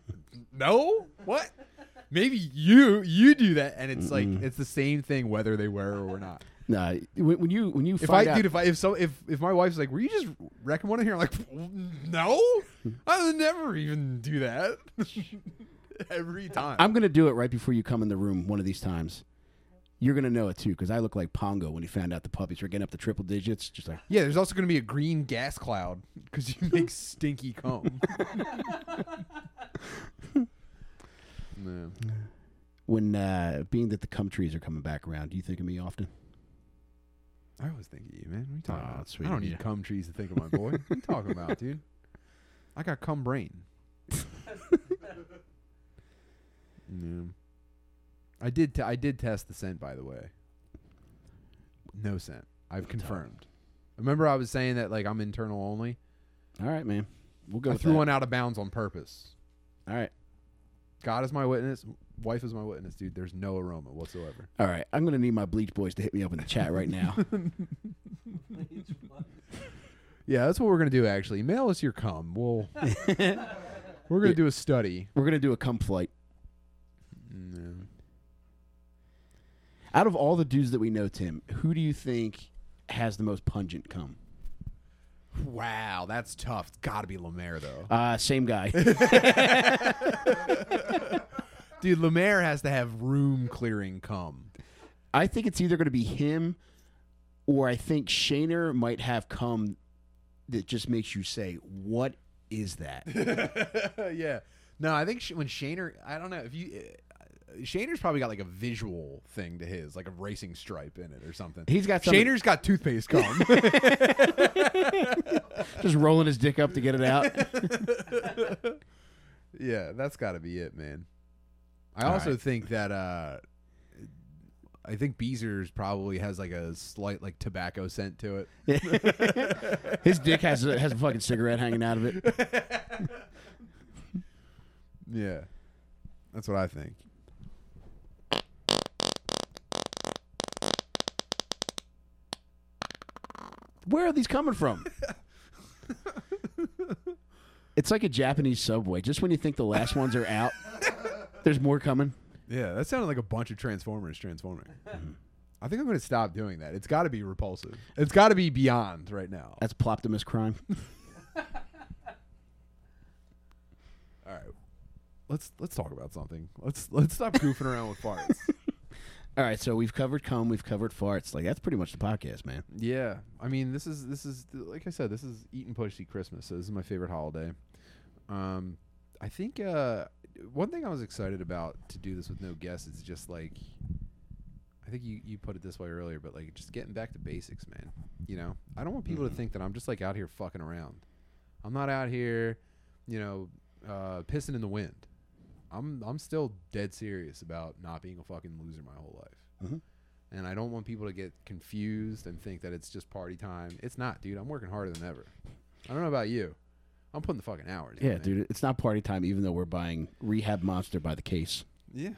No, what?" Maybe you you do that, and it's like Mm-mm. it's the same thing whether they were or were not. Nah, when, when you when you If find I out, dude, if I if so if if my wife's like, "Were you just wrecking one in here?" I'm like, "No, I would never even do that." Every time. I'm gonna do it right before you come in the room one of these times. You're gonna know it too, because I look like Pongo when he found out the puppies were getting up to triple digits. Just like yeah, there's also going to be a green gas cloud because you make stinky cum. no. when uh, being that the cum trees are coming back around. Do you think of me often? I always think of you, man. What are you talking Aw, about? sweet I don't of need cum trees to think of my boy. what are you talking about, dude? I got cum brain. Yeah. I did. T- I did test the scent, by the way. No scent. I've confirmed. Remember, I was saying that like I'm internal only. All right, man. We'll go I with threw that. one out of bounds on purpose. All right, God is my witness. Wife is my witness, dude. There's no aroma whatsoever. all right. I'm gonna need my bleach boys to hit me up in the chat right now. Yeah, that's what we're gonna do. Actually, mail us your cum. We'll we're gonna Yeah. do a study. We're gonna do a cum flight. No. Out of all the dudes that we know, Tim, who do you think has the most pungent cum? Wow, that's tough. It's got to be Lemaire though. Uh, same guy. Dude, Lemaire has to have room clearing cum. I think it's either gonna be him, or I think Shaner might have cum that just makes you say, "What is that?" yeah. No, I think when Shaner, I don't know if you. Shaner's probably got like a visual thing to his, like a racing stripe in it or something. He's got something- Shaner's got toothpaste cum. just rolling his dick up to get it out. yeah, that's got to be it, man. I All also right. think that uh I think Beezer's probably has like a slight like tobacco scent to it. His dick has a, has a fucking cigarette hanging out of it. Yeah. That's what I think. Where are these coming from? it's like a Japanese subway. Just when you think the last ones are out, there's more coming. Yeah, that sounded like a bunch of Transformers transforming. Mm-hmm. I think I'm going to stop doing that. It's got to be repulsive. It's got to be beyond right now. That's Ploptimus Crime. All right. Let's let's talk about something. Let's let's stop goofing around with farts. All right, so we've covered cum, we've covered farts. Like that's pretty much the podcast, man. Yeah, I mean, this is this is like I said, this is eat and push Christmas. So this is my favorite holiday. Um, I think uh, one thing I was excited about to do this with no guests is just like, I think you you put it this way earlier, but like just getting back to basics, man. You know, I don't want people to think that I'm just like out here fucking around. I'm not out here, you know, uh, pissing in the wind. I'm I'm still dead serious about not being a fucking loser my whole life. Mhm. And I don't want people to get confused and think that it's just party time. It's not, dude. I'm working harder than ever. I don't know about you. I'm putting the fucking hours. in, Yeah, man. dude, it's not party time, even though we're buying Rehab Monster by the case. Yeah.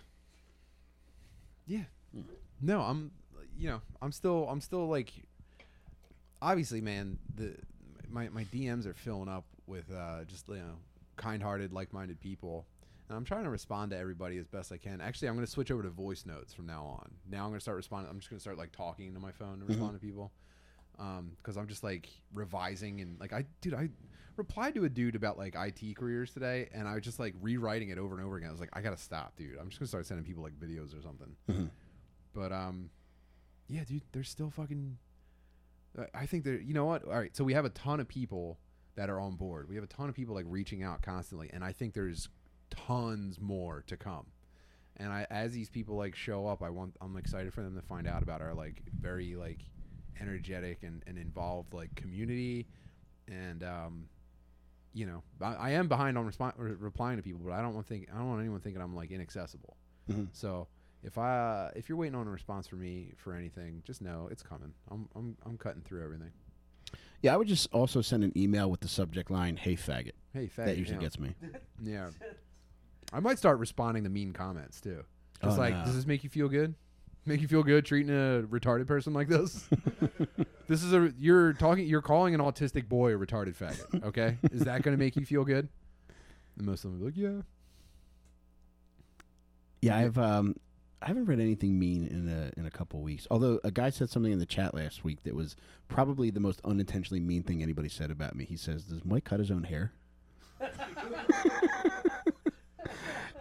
Yeah. No, I'm you know, I'm still I'm still like obviously man, the my my DMs are filling up with uh just you know, kind-hearted, like-minded people. I'm trying to respond to everybody as best I can. Actually, I'm going to switch over to voice notes from now on. Now I'm going to start responding. I'm just going to start like talking to my phone to respond to people. Um, because I'm just like revising and like I, dude, I replied to a dude about like IT careers today, and I was just like rewriting it over and over again. I was like, I gotta stop, dude. I'm just gonna start sending people like videos or something. Mhm. But um, yeah, dude, there's still fucking. I- I think there. You know what? All right, so we have a ton of people that are on board. We have a ton of people like reaching out constantly, and I think there's tons more to come. And I, as these people like show up, I want. I'm excited for them to find out about our like very like energetic and, and involved like community, and um, you know, I, I am behind on respon re- replying to people, but I don't want think I don't want anyone thinking I'm like inaccessible. Mhm. So if I if you're waiting on a response from me for anything, just know it's coming. I'm I'm I'm cutting through everything. Yeah, I would just also send an email with the subject line "Hey faggot." Hey, faggot. that usually yeah. gets me. Yeah. I might start responding to mean comments too. Just Oh, like, no. does this make you feel good? Make you feel good treating a retarded person like this? this is a you're talking you're calling an autistic boy a retarded faggot. Okay, is that going to make you feel good? And most of them will be like, yeah. Yeah, I've um, I haven't read anything mean in a in a couple weeks. Although a guy said something in the chat last week that was probably the most unintentionally mean thing anybody said about me. He says, "Does Mike cut his own hair?"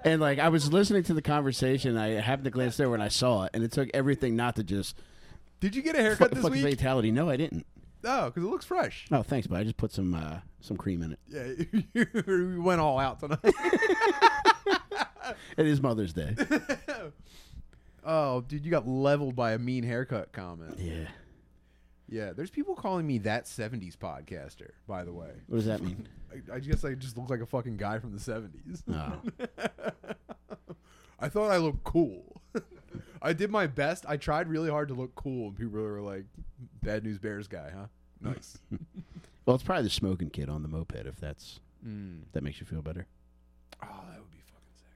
and like I was listening to the conversation, I happened to glance over and I saw it, and it took everything not to just Did you get a haircut fu- this fucking week? fatality. No, I didn't. No, because it looks fresh. Oh, thanks, but I just put some uh, some cream in it. Yeah, you went all out tonight. It is Mother's Day. oh, dude, you got leveled by a mean haircut comment. yeah. Yeah, there's people calling me that '70s podcaster. By the way, What does that mean? I, I guess I just look like a fucking guy from the '70s. Oh. I thought I looked cool. I did my best. I tried really hard to look cool, and people were like, "Bad News Bears guy, huh? Nice." Well, it's probably the smoking kid on the moped. If that's mm. if that makes you feel better. Oh, that would be fucking sick.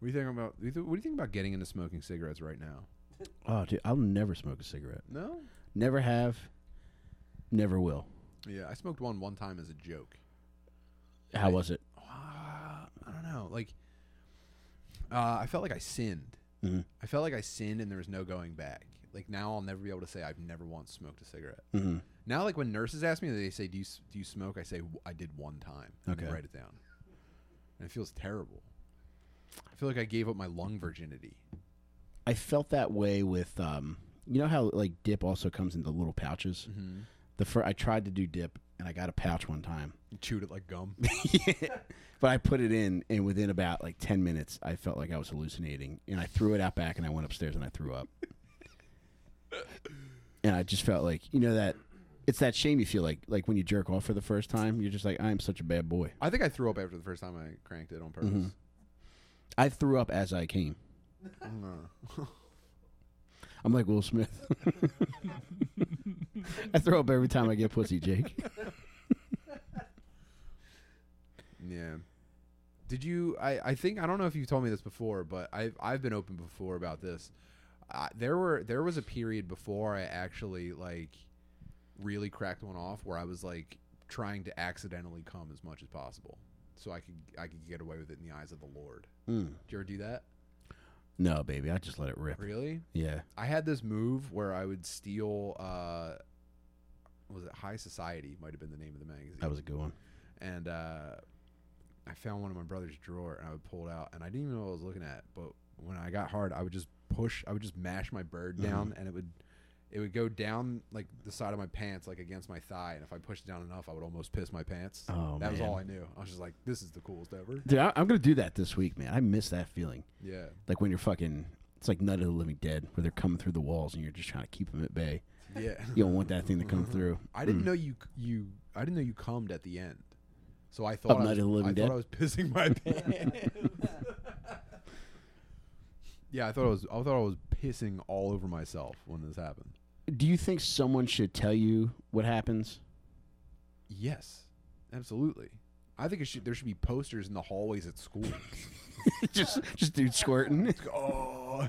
What do you think about? What do you th- what do you think about getting into smoking cigarettes right now? Oh, dude, I'll never smoke a cigarette. No. Never have. Never will. Yeah, I smoked one one time as a joke. How Right. was it? Uh, I don't know. Like, uh, I felt like I sinned. Mhm. I felt like I sinned, and there was no going back. Like now, I'll never be able to say I've never once smoked a cigarette. Mm-hmm. Now, like when nurses ask me, they say, "Do you do you smoke?" I say, "I did one time." Okay. write it down, and it feels terrible. I feel like I gave up my lung virginity. I felt that way with um. You know how like dip also comes in the little pouches. Mm-hmm. The fir- I tried to do dip and I got a pouch one time, You chewed it like gum. but I put it in and within about like ten minutes I felt like I was hallucinating and I threw it out back and I went upstairs and I threw up. and I just felt like you know that it's that shame you feel like like when you jerk off for the first time you're just like I am such a bad boy. I think I threw up after the first time I cranked it on purpose. Mhm. I threw up as I came. I'm like Will Smith. I throw up every time I get pussy, Jake. Yeah. Did you? I, I think I don't know if you told me this before, but I've I've been open before about this. Uh, there were there was a period before I actually like really cracked one off where I was like trying to accidentally come as much as possible, so I could I could get away with it in the eyes of the Lord. Mm. Did you ever do that? No, baby, I just let it rip. Really? Yeah. I had this move where I would steal. uh Was it High Society? Might have been the name of the magazine That was a good one. and uh, I found one of my brother's drawer, and I would pull it out, and I didn't even know what I was looking at. But when I got hard, I would just push, I would just mash my bird Mm-hmm. down, and it would, it would go down like the side of my pants, like against my thigh, and if I pushed it down enough, I would almost piss my pants. Oh, that was man. all I knew. I was just like, this is the coolest ever. Dude, I, I'm gonna do that this week, man. I miss that feeling. Yeah, Like when you're fucking. It's like Night of the Living Dead, where they're coming through the walls and you're just trying to keep them at bay. yeah. You don't want that thing to come through. I didn't Mm. know you you I didn't know you cummed at the end. So I thought I Night was, of the Living I Dead? thought I was pissing my pants. yeah, I thought I was I thought I was pissing all over myself when this happened. Do you think someone should tell you what happens? Yes. Absolutely. I think it should there should be posters in the hallways at school. just, just dude squirting, oh.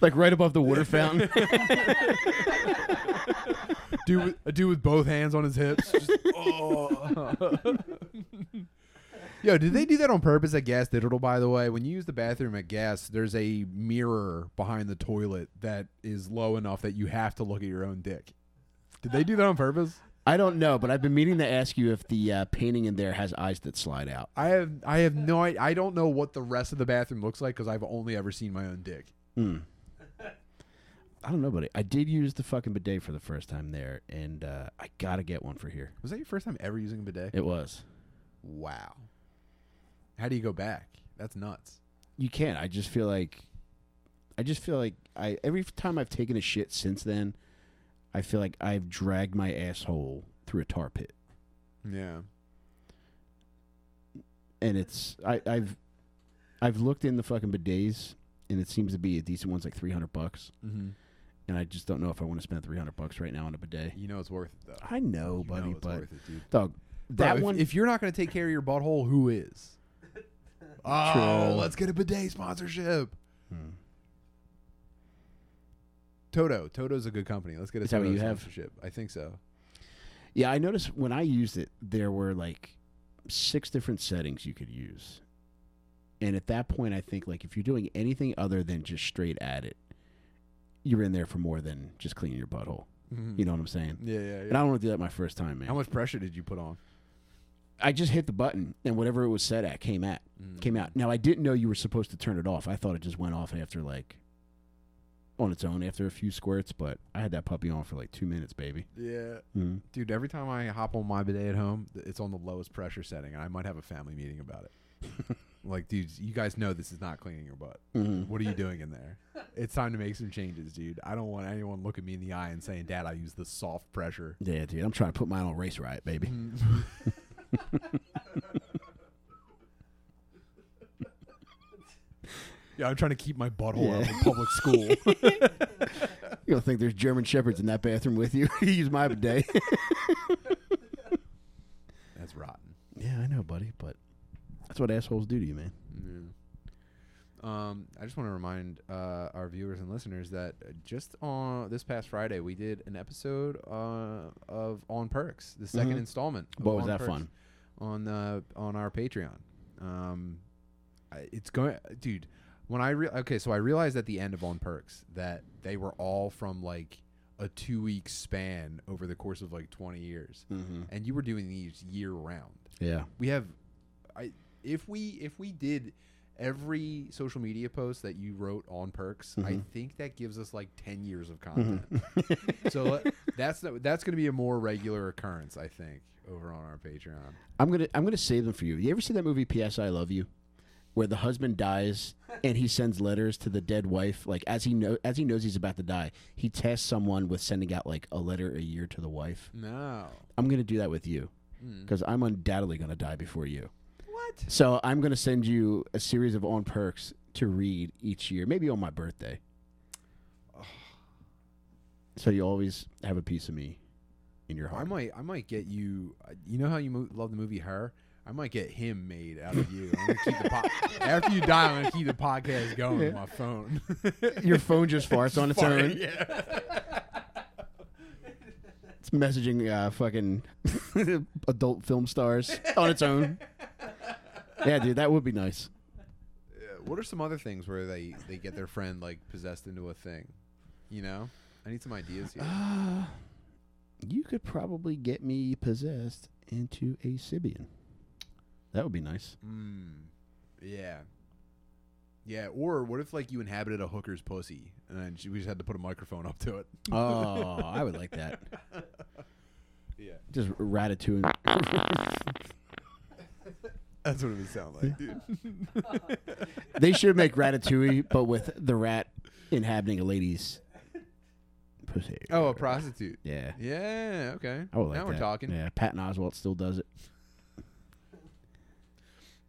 like right above the water fountain. dude, with, a dude with both hands on his hips. Just, oh. Yo, did they do that on purpose at Gas Digital? By the way, when you use the bathroom at Gas, there's a mirror behind the toilet that is low enough that you have to look at your own dick. Did they do that on purpose? I don't know, but I've been meaning to ask you if the uh, painting in there has eyes that slide out. I have, I have no, I, I don't know what the rest of the bathroom looks like because I've only ever seen my own dick. Hmm. I don't know, buddy. I did use the fucking bidet for the first time there, and uh, I gotta get one for here. Was that your first time ever using a bidet? It was. Wow. How do you go back? That's nuts. You can't. I just feel like, I just feel like I every time I've taken a shit since then, I feel like I've dragged my asshole through a tar pit, Yeah. and it's I, I've I've looked in the fucking bidets, and it seems to be a decent one's like three hundred bucks, Mm-hmm. and I just don't know if I want to spend three hundred bucks right now on a bidet. You know it's worth it though. I know, You buddy, know but it, dog, Bro, that if, one. If you're not going to take care of your butthole, who is? Oh, True. let's get a bidet sponsorship. Hmm. Toto. Toto's a good company. Let's get a Is that what Toto you have? sponsorship. I think so. Yeah, I noticed when I used it, there were like six different settings you could use. And at that point, I think like if you're doing anything other than just straight at it, you're in there for more than just cleaning your butthole. You know what I'm saying? Yeah, yeah, And I don't want to do that my first time, man. How much pressure did you put on? I just hit the button, and whatever it was set at came at Mm. came out. Now I didn't know you were supposed to turn it off. I thought it just went off after like on its own after a few squirts. But I had that puppy on for like two minutes, baby. Yeah. Mm. Dude, every time I hop on my bidet at home, it's on the lowest pressure setting, and I might have a family meeting about it. like, dude, you guys know this is not cleaning your butt. Mhm. What are you doing in there? It's time to make some changes, dude. I don't want anyone looking me in the eye and saying, "Dad, I use the soft pressure." Yeah, dude. I'm trying to put mine on race riot, baby. yeah, I'm trying to keep my butthole out of public school. You don't think there's German shepherds in that bathroom with you? you use my bidet. That's rotten. yeah, I know, buddy, but that's what assholes do to you, man. Um, I just want to remind uh, our viewers and listeners that uh, just on this past Friday we did an episode uh, of On Perks, the 2nd Mhm. installment. of What was On that Perks fun? On uh, on our Patreon. Um, it's going, dude. When I re- okay, so I realized at the end of On Perks that they were all from like a two week span over the course of like twenty years, Mm-hmm. and you were doing these year round Yeah. we have i if we if we did every social media post that you wrote on perks i Mhm. think that gives us like 10 years of content so let- that's the, that's going to be a more regular occurrence i think over on our patreon I'm gonna I'm gonna save them for you. You ever see that movie P.S. I Love You, where the husband dies and he sends letters to the dead wife, like as he know as he knows he's about to die, he tests someone with sending out like a letter a year to the wife. no I'm gonna do that with you Mm. because I'm undoubtedly gonna die before you. What So I'm gonna send you a series of on perks to read each year, maybe on my birthday. So you always have a piece of me in your heart. i might i might get you uh, you know how you mo- love the movie her I might get him made out of you. I'm gonna keep the po- after you die. I'm gonna keep the podcast going on my phone. Your phone just farts on its Fart, own. Yeah. It's messaging uh, fucking adult film stars on its own. Yeah, dude, that would be nice. What are some other things where they they get their friend like possessed into a thing? You know, I need some ideas here. Uh, you could probably get me possessed into a Sybian. That would be nice. Mm, yeah, yeah. Or what if like you inhabited a hooker's pussy and then she, we just had to put a microphone up to it? Oh, I would like that. Yeah, Just ratatouille. that's what it would sound like, dude. they should make ratatouille, but with the rat inhabiting a lady's pussy. oh, a prostitute. Yeah. Yeah. Okay. I would like now we're that. talking. Yeah, Patton Oswalt still does it.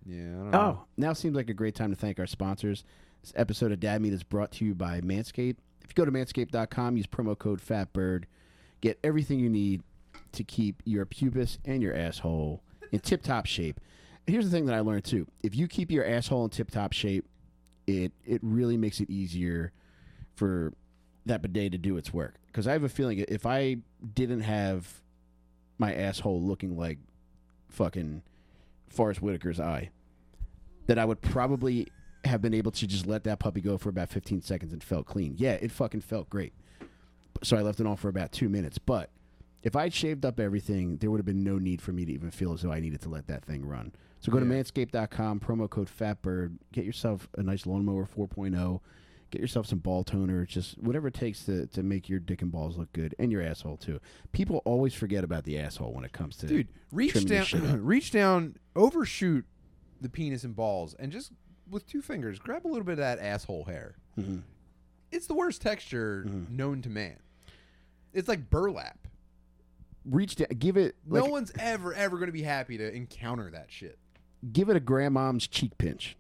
Yeah. I don't oh, know. Oh, now seems like a great time to thank our sponsors. This episode of Dad Meat is brought to you by Manscaped. If you go to manscaped.com, use promo code FATBIRD, get everything you need to keep your pubis and your asshole in tip top shape. Here's the thing that I learned too if you keep your asshole in tip top shape, it, it really makes it easier for that bidet to do its work. Because I have a feeling if I didn't have my asshole looking like fucking Forest Whitaker's eye, that I would probably have been able to just let that puppy go for about 15 seconds and felt clean. Yeah, it fucking felt great. So I left it on for about two minutes. But if I'd shaved up everything, there would have been no need for me to even feel as though I needed to let that thing run. So go to Yeah. manscaped.com, promo code FATBIRD, get yourself a nice lawnmower 4.0, get yourself some ball toner, just whatever it takes to, to make your dick and balls look good, and your asshole too. People always forget about the asshole when it comes to dude reach trimming shit up. down reach down overshoot the penis and balls and just with two fingers grab a little bit of that asshole hair Mhm. it's the worst texture Mhm. known to man it's like burlap reach down, give it no one's ever ever going to be happy to encounter that shit give it a grandmom's cheek pinch.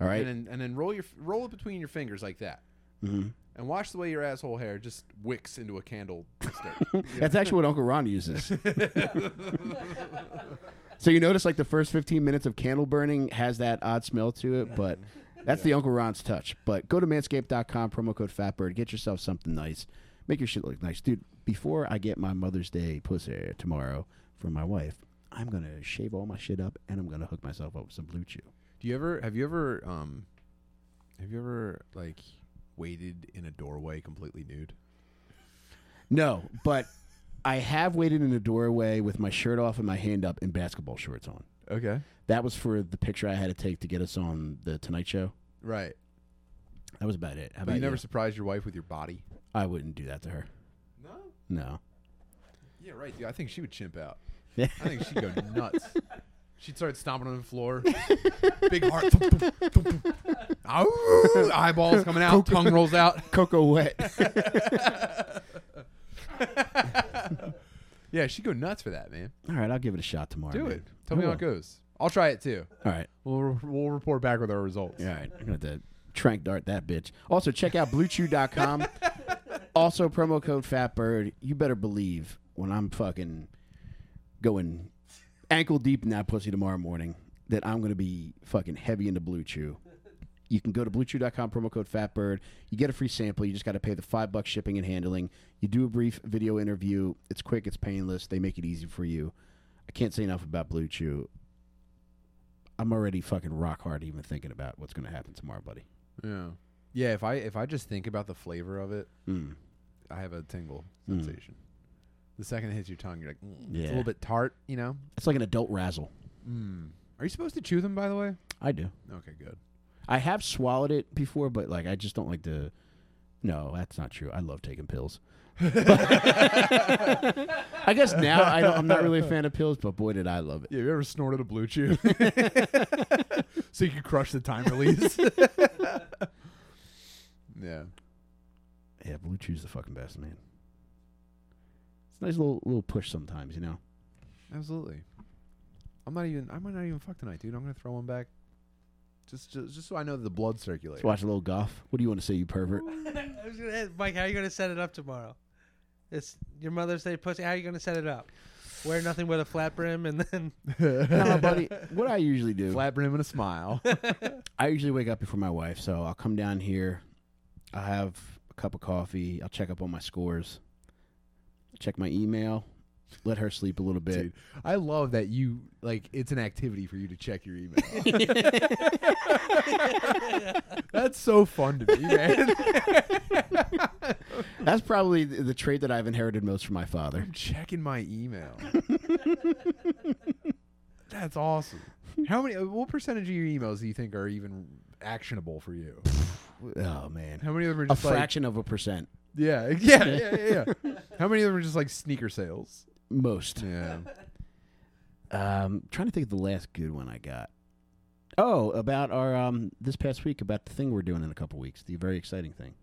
All right. and then and then roll your roll it between your fingers like that hmm and watch the way your asshole hair just wicks into a candle. stick. That's actually what Uncle Ron uses. so you notice like the first 15 minutes of candle burning has that odd smell to it, but that's the Uncle Ron's touch. But go to manscaped.com, promo code FATBIRD, get yourself something nice. Make your shit look nice. Dude, before I get my Mother's Day pussy tomorrow from my wife, I'm going to shave all my shit up and I'm going to hook myself up with some Blue Chew. Do you ever have you ever um have you ever like waited in a doorway completely nude? No, but I have waited in a doorway with my shirt off and my hand up and basketball shorts on. Okay. That was for the picture I had to take to get us on the Tonight Show. Right. That was about it. How But about you never surprised your wife with your body? I wouldn't do that to her. No. No. Yeah, right, dude. I think she would chimp out. Yeah. I think she'd go nuts. She'd start stomping on the floor. Big heart. Thump, thump, thump, thump. Ow! Eyeballs coming out. Tongue rolls out. Cocoa wet. Yeah, she'd go nuts for that, man. All right, I'll give it a shot tomorrow. Do man. it. Tell I me how will. it goes. I'll try it too. All right. We'll we'll report back with our results. All right. I'm going to trank dart that bitch. Also, check out bluechew.com. also, promo code FATBIRD. You better believe when I'm fucking going ankle deep in that pussy tomorrow morning that I'm going to be fucking heavy into Blue Chew. You can go to bluechew.com, promo code FATBIRD. You get a free sample. You just got to pay the five bucks shipping and handling. You do a brief video interview. It's quick, it's painless. They make it easy for you. I can't say enough about Blue Chew. I'm already fucking rock hard even thinking about what's going to happen tomorrow, buddy. Yeah. Yeah, if I if I just think about the flavor of it, Mm. I have a tingle Mm. sensation. The second it hits your tongue, you're like, mm. it's a Yeah. little bit tart, you know. It's like an adult razzle. Mm. Are you supposed to chew them, by the way? I do. Okay, good. I have swallowed it before, but like I just don't like to. No, that's not true. I love taking pills. I guess now I don't, I'm not really a fan of pills, but boy, did I love it. Yeah, you ever snorted a blue chew? so you could crush the time release. yeah. Yeah, Blue Chew's the fucking best, man. It's a nice little little push sometimes, you know. Absolutely. I'm not even. I might not even fuck tonight, dude. I'm gonna throw one back. Just, just, just so I know that the blood circulates. Let's watch a little golf. What do you want to say, you pervert? I was gonna ask, Mike, how are you gonna set it up tomorrow? It's your Mother's Day pussy. How are you gonna set it up? Wear nothing but a flat brim, and then no, buddy. What I usually do, Flat brim and a smile. I usually wake up before my wife, so I'll come down here. I'll have a cup of coffee. I'll check up on my scores. Check my email. Let her sleep a little bit. Dude, I love that you like. It's an activity for you to check your email. That's so fun to me, man. That's probably the, the trait that I've inherited most from my father. I'm checking my email. That's awesome. How many? uh, What percentage of your emails do you think are even actionable for you? Oh man, How many of them are a just like fraction of a percent. Yeah, yeah, yeah, yeah, yeah. How many of them are just like sneaker sales? Most. Yeah. Um, trying to think of the last good one I got. Oh, about our um this past week about the thing we're doing in a couple weeks. The very exciting thing.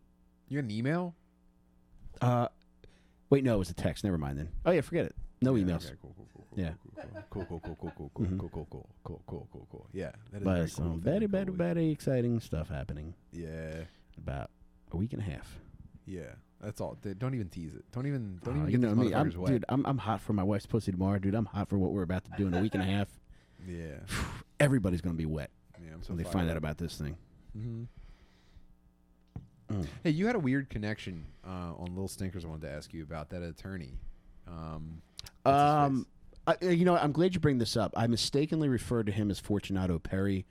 You got an email? Uh, wait, no, it was a text. Never mind then. Oh yeah, forget it. No Yeah, emails. okay, cool, cool, cool, cool, Yeah. Cool, cool, cool, cool, cool, cool, Mhm. cool, cool, cool, cool, cool, cool, cool. Yeah, that is But very some cool. very, very very, cool. very exciting stuff happening. Yeah, About a week and a half. Yeah. That's all. Don't even tease it. Don't even. Don't Uh, even you get know me, I'm, wet. dude. I'm I'm hot for my wife's pussy tomorrow, dude. I'm hot for what we're about to do in a week and a half. Yeah, Everybody's gonna be wet yeah. I'm so. when they find up. out about this thing. hmm Mm. Hey, you had a weird connection uh, on Little Stinkers. I wanted to ask you about that attorney. Um, Um, I, uh, you know, I'm glad you bring this up. I mistakenly referred to him as Fortunato Perry,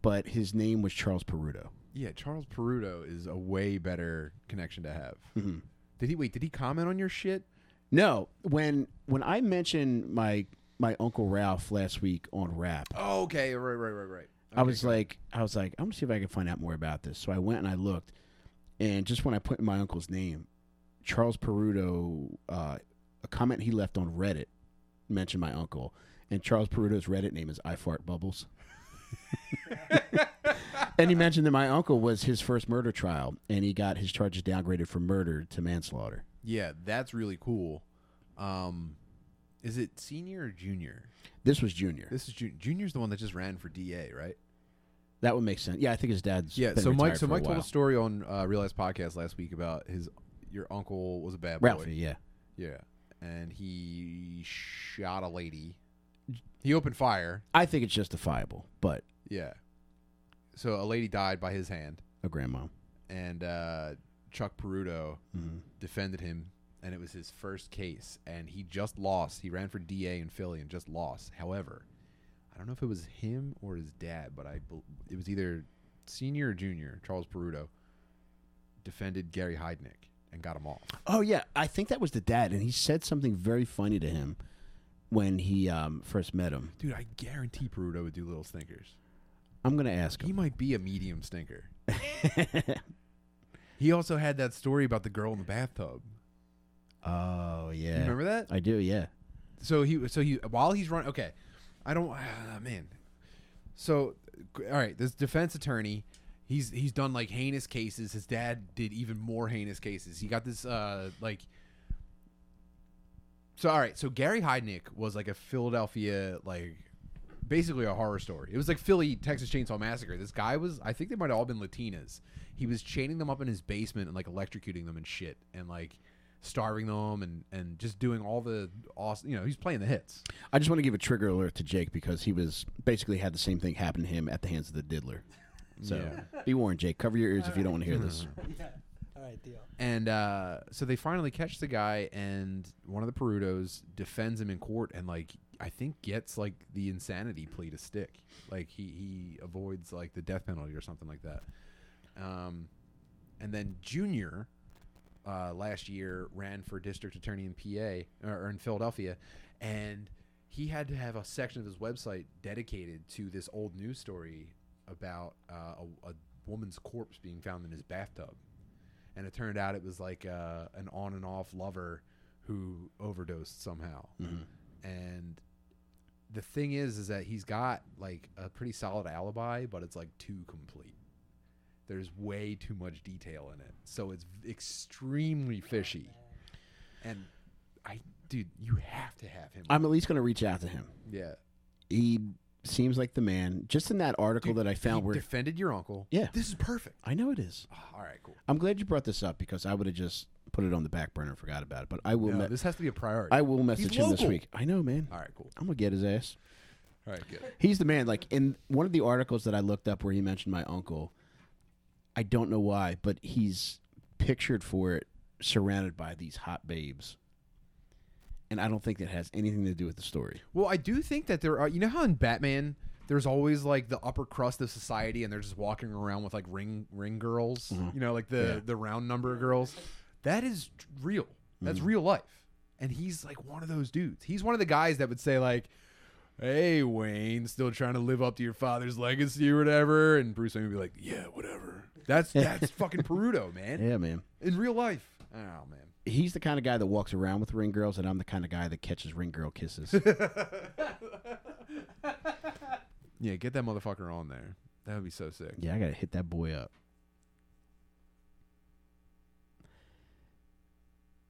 but his name was Charles Peruto. Yeah, Charles Peruto is a way better connection to have. Mhm. Did he wait? Did he comment on your shit? No, when when I mentioned my my uncle Ralph last week on Rap, Oh, okay. Right, right, right, right. I was like, I was like, I'm gonna see if I can find out more about this. So I went and I looked, and just when I put in my uncle's name, Charles Peruto, uh, a comment he left on Reddit mentioned my uncle, and Charles Peruto's Reddit name is I fart bubbles. and he mentioned that my uncle was his first murder trial, and he got his charges downgraded from murder to manslaughter. yeah, that's really cool. Um, is it senior or junior? This was Junior. This is junior. Junior's the one that just ran for DA, right? That would make sense. Yeah, I think his dad's Yeah. So Mike, so a Mike told a story on uh, Real Life podcast last week about his your uncle was a bad boy. Ralphie, yeah. Yeah, and he shot a lady. He opened fire. I think it's justifiable, but Yeah. So a lady died by his hand, a grandma. and uh, Chuck Peruto Mhm. defended him, and it was his first case, and he just lost. He ran for DA in Philly and just lost. However, I don't know if it was him or his dad, but I bel- it was either senior or junior. Charles Peruto defended Gary Heidnik and got him off. Oh yeah, I think that was the dad, and he said something very funny to him when he um, first met him. Dude, I guarantee Peruto would do little stinkers. I'm gonna ask He him. might be a medium stinker. He also had that story about the girl in the bathtub. oh yeah, You remember that? I do. Yeah. So he, so he, while he's running, okay, I don't, ah, man. So, all right, this defense attorney, he's he's done like heinous cases. His dad did even more heinous cases. He got this, uh, like. So all right, so Gary Heidnik was like a Philadelphia, like basically a horror story. It was like Philly Texas Chainsaw Massacre. This guy was, I think they might have all been Latinas. He was chaining them up in his basement and like electrocuting them and shit, and like starving them and and just doing all the awesome. You know, he's playing the hits. I just want to give a trigger alert to Jake because he was basically had the same thing happen to him at the hands of the diddler. So Yeah. be warned, Jake. Cover your ears if you don't want to hear this. yeah. All right, deal. And uh, so they finally catch the guy, and one of the Perutos defends him in court, and like I think gets like the insanity plea to stick. Like he he avoids like the death penalty or something like that. Um, and then Junior uh, last year ran for district attorney in PA or, in Philadelphia, and he had to have a section of his website dedicated to this old news story about uh, a, a woman's corpse being found in his bathtub and it turned out it was like uh, an on and off lover who overdosed somehow. And the thing is, is that he's got like a pretty solid alibi, but it's like too complete. There's way too much detail in it, so it's extremely fishy. And I, dude, you have to have him. I'm at least going to reach out to him. yeah. He seems like the man. Just in that article Dude, that I found he where defended your uncle. Yeah. this is perfect. I know it is. Oh, all right, cool. I'm glad you brought this up because I would have just put it on the back burner and forgot about it. But I will. No, me- this has to be a priority. I will message him this local. week. I know, man. all right, cool. I'm gonna get his ass. All right, good. He's the man. Like in one of the articles that I looked up where he mentioned my uncle, I don't know why, but he's pictured for it surrounded by these hot babes. And I don't think that has anything to do with the story. Well, I do think that there are. You know how in Batman, there's always like the upper crust of society, and they're just walking around with like ring ring girls. Mm-hmm. You know, like the the round number of girls. That is real. That's mm-hmm. real life. And he's like one of those dudes. He's one of the guys that would say like, "Hey, Wayne, still trying to live up to your father's legacy or whatever," and Bruce Wayne would be like, "Yeah, whatever." That's that's fucking Peruto, man. Yeah, man. In real life. Oh man. He's the kind of guy that walks around with ring girls, and I'm the kind of guy that catches ring girl kisses. Yeah, get that motherfucker on there. That would be so sick. yeah, I gotta hit that boy up.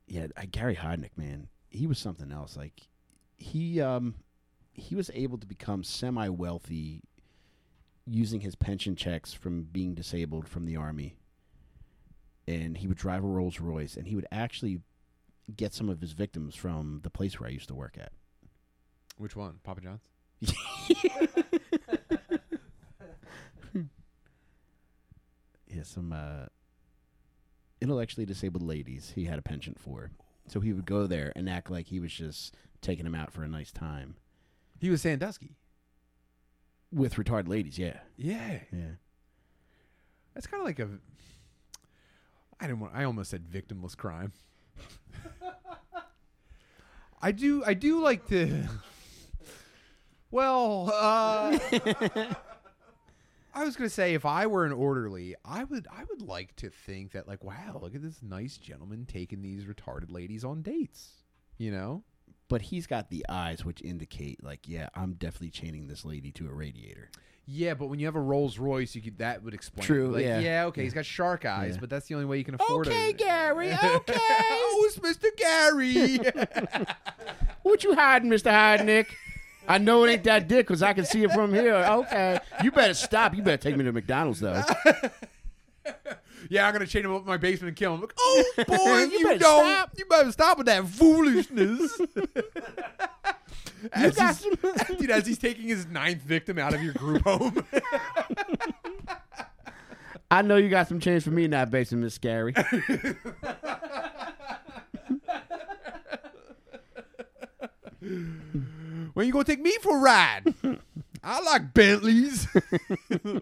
Yeah, Gary Heidnik, man, he was something else. Like he, um, he was able to become semi wealthy using his pension checks from being disabled from the army. And he would drive a Rolls Royce, and he would actually get some of his victims from the place where I used to work at. Which one? Papa John's? yeah, some uh, intellectually disabled ladies he had a penchant for. So he would go there and act like he was just taking them out for a nice time He was Sandusky. with retarded ladies. Yeah, Yeah. yeah. That's kind of like a. I didn't want. I almost said victimless crime. I do. I do like to. Well, uh, I was gonna say if I were an orderly, I would. I would like to think that like, wow, look at this nice gentleman taking these retarded ladies on dates. You know. But he's got the eyes which indicate like, yeah, I'm definitely chaining this lady to a radiator. Yeah, but when you have a Rolls Royce, you could that would explain. True, Like, yeah. okay, he's got shark eyes, Yeah. but that's the only way you can afford Okay, it. Okay, Gary, okay. oh, it's Mr. Gary. What you hiding, Mister Heidnik? I know it ain't that dick because I can see it from here. Okay, you better stop. You better take me to McDonald's though. Yeah, I'm gonna chain him up in my basement and kill him. Like, oh boy, You you, better don't. stop. You better stop with that foolishness. as, he's, dude, as he's taking his ninth victim out of your group home. I know you got some change for me in that basement, Miss Scary. When you gonna take me for a ride? I like Bentleys. yeah,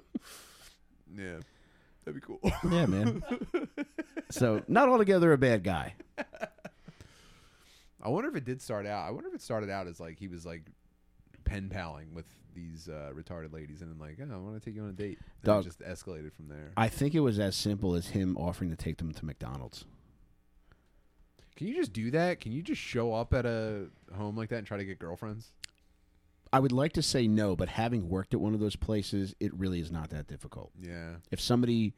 that'd be cool. yeah, man. So not altogether a bad guy. I wonder if it did start out. I wonder if it started out as like he was like pen paling with these uh, retarded ladies, and then like, oh, I want to take you on a date. And Dog. it just escalated from there. I think it was as simple as him offering to take them to McDonald's. Can you just do that? Can you just show up at a home like that and try to get girlfriends? I would like to say no, but having worked at one of those places, it really is not that difficult. Yeah. If somebody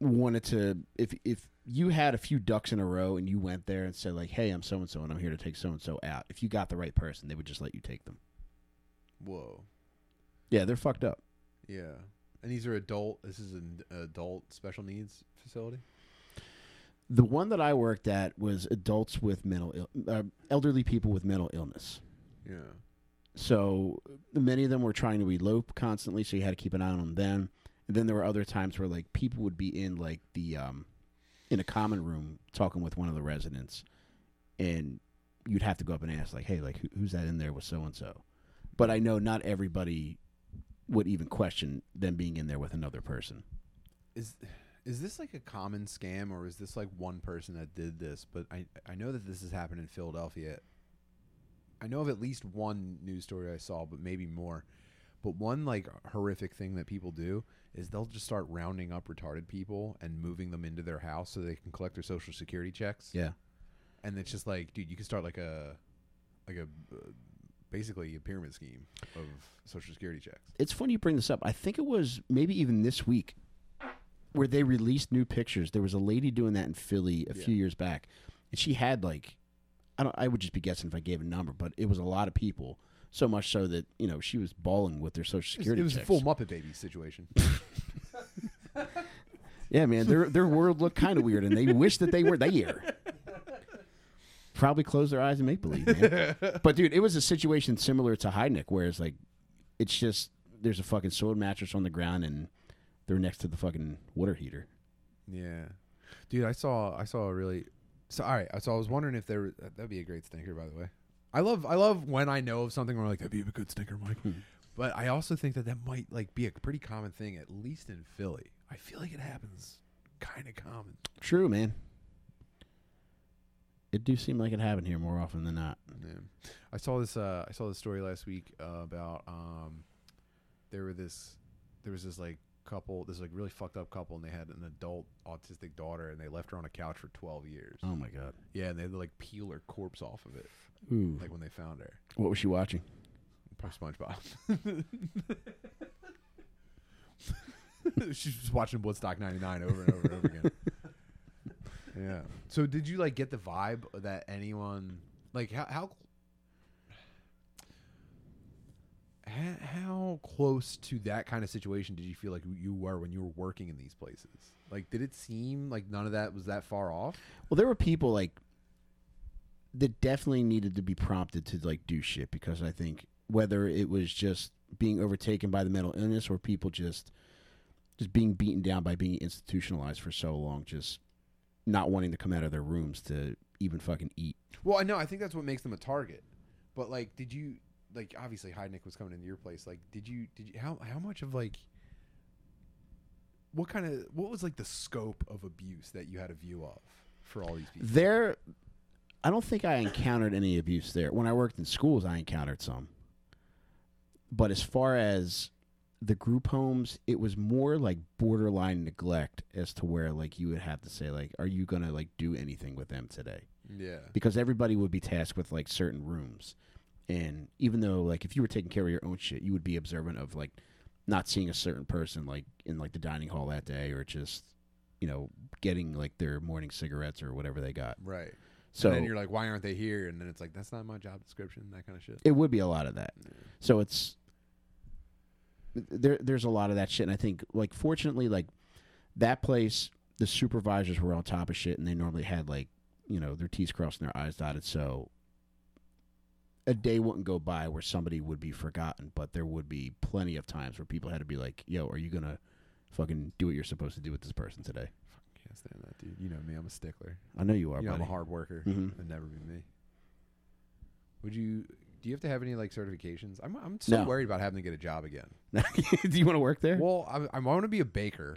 wanted to, if if you had a few ducks in a row and you went there and said like, "Hey, I'm so and so, and I'm here to take so and so out," if you got the right person, they would just let you take them. Whoa. Yeah, they're fucked up. Yeah. And these are adult. This is an adult special needs facility. The one that I worked at was adults with mental, Ill- uh, elderly people with mental illness. Yeah. So many of them were trying to elope constantly, so you had to keep an eye on them. And then there were other times where like people would be in like the um, in a common room talking with one of the residents, and you'd have to go up and ask like, "Hey, like who, who's that in there with so and so?" But I know not everybody would even question them being in there with another person. Is is this like a common scam or is this like one person that did this? But I I know that this has happened in Philadelphia. I know of at least one news story I saw, but maybe more. But one like horrific thing that people do is they'll just start rounding up retarded people and moving them into their house so they can collect their social security checks. Yeah. And it's just like, dude, you can start like a like a uh, basically a pyramid scheme of social security checks. it's funny you bring this up. I think it was maybe even this week where they released new pictures. There was a lady doing that in Philly a Yeah. few years back, and she had like, I don't. I would just be guessing if I gave a number, but it was a lot of people. So much so that you know she was bawling with their social It was, security. it was a full Muppet Baby situation. Yeah, man, their their world looked kind of weird, and they wish that they were there. Probably close their eyes and make believe, man. But dude, it was a situation similar to Heidnik, where it's like, it's just there's a fucking soiled mattress on the ground, and they're next to the fucking water heater. Yeah, dude, I saw I saw a really. So all right, so I was wondering if there that- that'd be a great stinker. By the way, I love I love when I know of something where I'm like that'd be a good stinker, Mike. Hmm. but I also think that that might like be a pretty common thing, at least in Philly. I feel like it happens kind of common. True, man. It do seem like it happened here more often than not. Yeah. I saw this. Uh, I saw this story last week uh, about um, there were this there was this like couple, this is like really fucked up couple, and they had an adult autistic daughter, and they left her on a couch for twelve years. Oh my god. Yeah, and they had to like peel her corpse off of it, Ooh. like when they found her. What was she watching? Probably SpongeBob. She's just watching Woodstock '99 over and over and over again. Yeah. So, did you like get the vibe that anyone like how how how, how close to that kind of situation did you feel like you were when you were working in these places? Like, did it seem like none of that was that far off? Well, there were people like that definitely needed to be prompted to like do shit because I think whether it was just being overtaken by the mental illness or people just just being beaten down by being institutionalized for so long, just not wanting to come out of their rooms to even fucking eat. Well, I know. I think that's what makes them a target. But like, did you like? Obviously, Heidnik was coming into your place. Like, did you? Did you? How how much of like? What kind of? What was like the scope of abuse that you had a view of for all these people? There, I don't think I encountered any abuse there. When I worked in schools, I encountered some. But as far as the group homes, it was more like borderline neglect as to where like you would have to say like, are you gonna like do anything with them today? Yeah. Because everybody would be tasked with like certain rooms, and even though like if you were taking care of your own shit, you would be observant of like not seeing a certain person like in like the dining hall that day or just you know getting like their morning cigarettes or whatever they got. Right. So and then you're like, why aren't they here? And then it's like, that's not my job description. That kind of shit. it would be a lot of that. So it's there. There's a lot of that shit, and I think like fortunately, like that place, the supervisors were on top of shit, and they normally had like you know their T's crossed and their I's dotted. So a day wouldn't go by where somebody would be forgotten, but there would be plenty of times where people had to be like, "Yo, are you gonna fucking do what you're supposed to do with this person today?" Can't stand that, dude. You know me. I'm a stickler. I know you are, you know, I'm a hard worker. Mhm. It'd never be me. Would you? Do you have to have any like certifications? I'm I'm so No. worried about having to get a job again. do you want to work there? Well, I, I want to be a baker,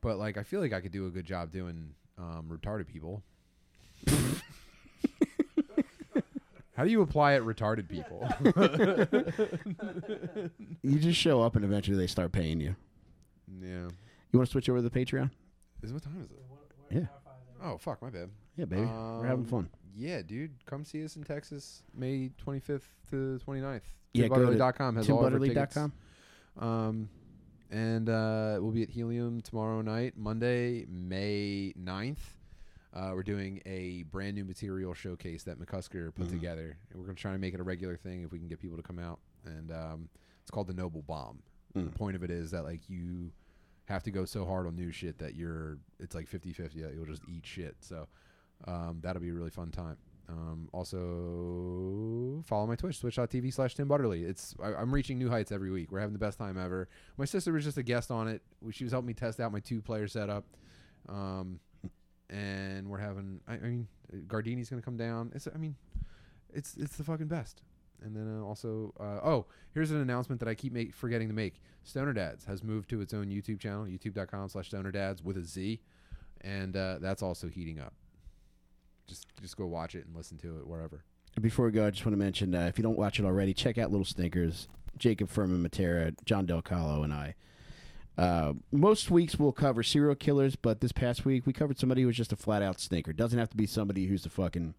but like I feel like I could do a good job doing um, retarded people. How do you apply it, retarded people? you just show up, and eventually they start paying you. yeah. You want to switch over to the Patreon? Is what time is it? Yeah. Oh fuck, my bad. Yeah, baby. We're having Um, fun. Yeah, dude. Come see us in Texas, May 25th to 29th. Yeah, go to TimButterly.com has all of our tickets. TimButterly.com. Um, and uh, we'll be at Helium tomorrow night, Monday, May 9th. Uh, we're doing a brand new material showcase that McCusker put Mhm. together. And we're going to try to make it a regular thing if we can get people to come out. And um, it's called the Noble Bomb. Mm. The point of it is that, like, you have to go so hard on new shit that you're, it's like 50 50 that you'll just eat shit. So um, that'll be a really fun time. Um, also, follow my Twitch, twitch.tv slash Tim Butterly. It's I, I'm reaching new heights every week. We're having the best time ever. My sister was just a guest on it. She was helping me test out my two player setup. Um, and we're having, I, I mean, Gardini's to come down. It's, I mean, it's it's the fucking best. And then uh, also, uh, oh, here's an announcement that I keep make, forgetting to make. Stoner Dads has moved to its own YouTube channel, youtube.com slash Stoner Dads with a Z. And uh, that's also heating up. Just just go watch it and listen to it wherever. Before we go, I just want to mention uh, if you don't watch it already, check out Little Stinkers. Jacob Furman Matera, John Del Calo, and I. Uh, most weeks we'll cover serial killers, but this past week we covered somebody who was just a flat out stinker. Doesn't have to be somebody who's a fucking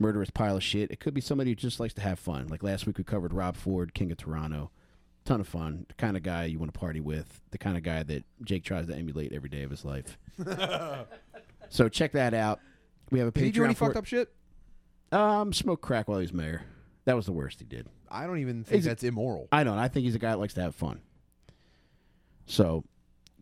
murderous pile of shit. It could be somebody who just likes to have fun. Like last week we covered Rob Ford, King of Toronto. Ton of fun. The kind of guy you want to party with. The kind of guy that Jake tries to emulate every day of his life. so check that out. We have a Did he do any fucked it. up shit? Um, smoke crack while he was mayor. That was the worst he did. I don't even think it- that's immoral. I don't. I think he's a guy that likes to have fun. So,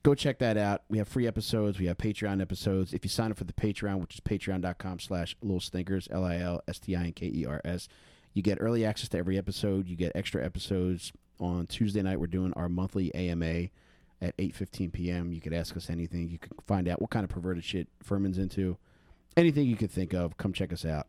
go check that out. We have free episodes. We have Patreon episodes. If you sign up for the Patreon, which is patreon.com slash Lil Stinkers, L-I-L-S-T-I-N-K-E-R-S, you get early access to every episode. You get extra episodes. On Tuesday night, we're doing our monthly AMA at 8.15 p.m. You could ask us anything. You could find out what kind of perverted shit Furman's into. Anything you could think of, come check us out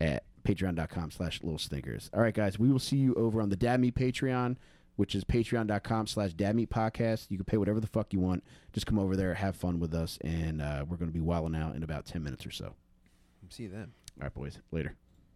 at patreon.com slash little stinkers. All right, guys, we will see you over on the Dad Meat Patreon, which is patreon.com slash Podcast. You can pay whatever the fuck you want. Just come over there, have fun with us, and uh, we're going to be wilding out in about 10 minutes or so. See you then. All right, boys. Later.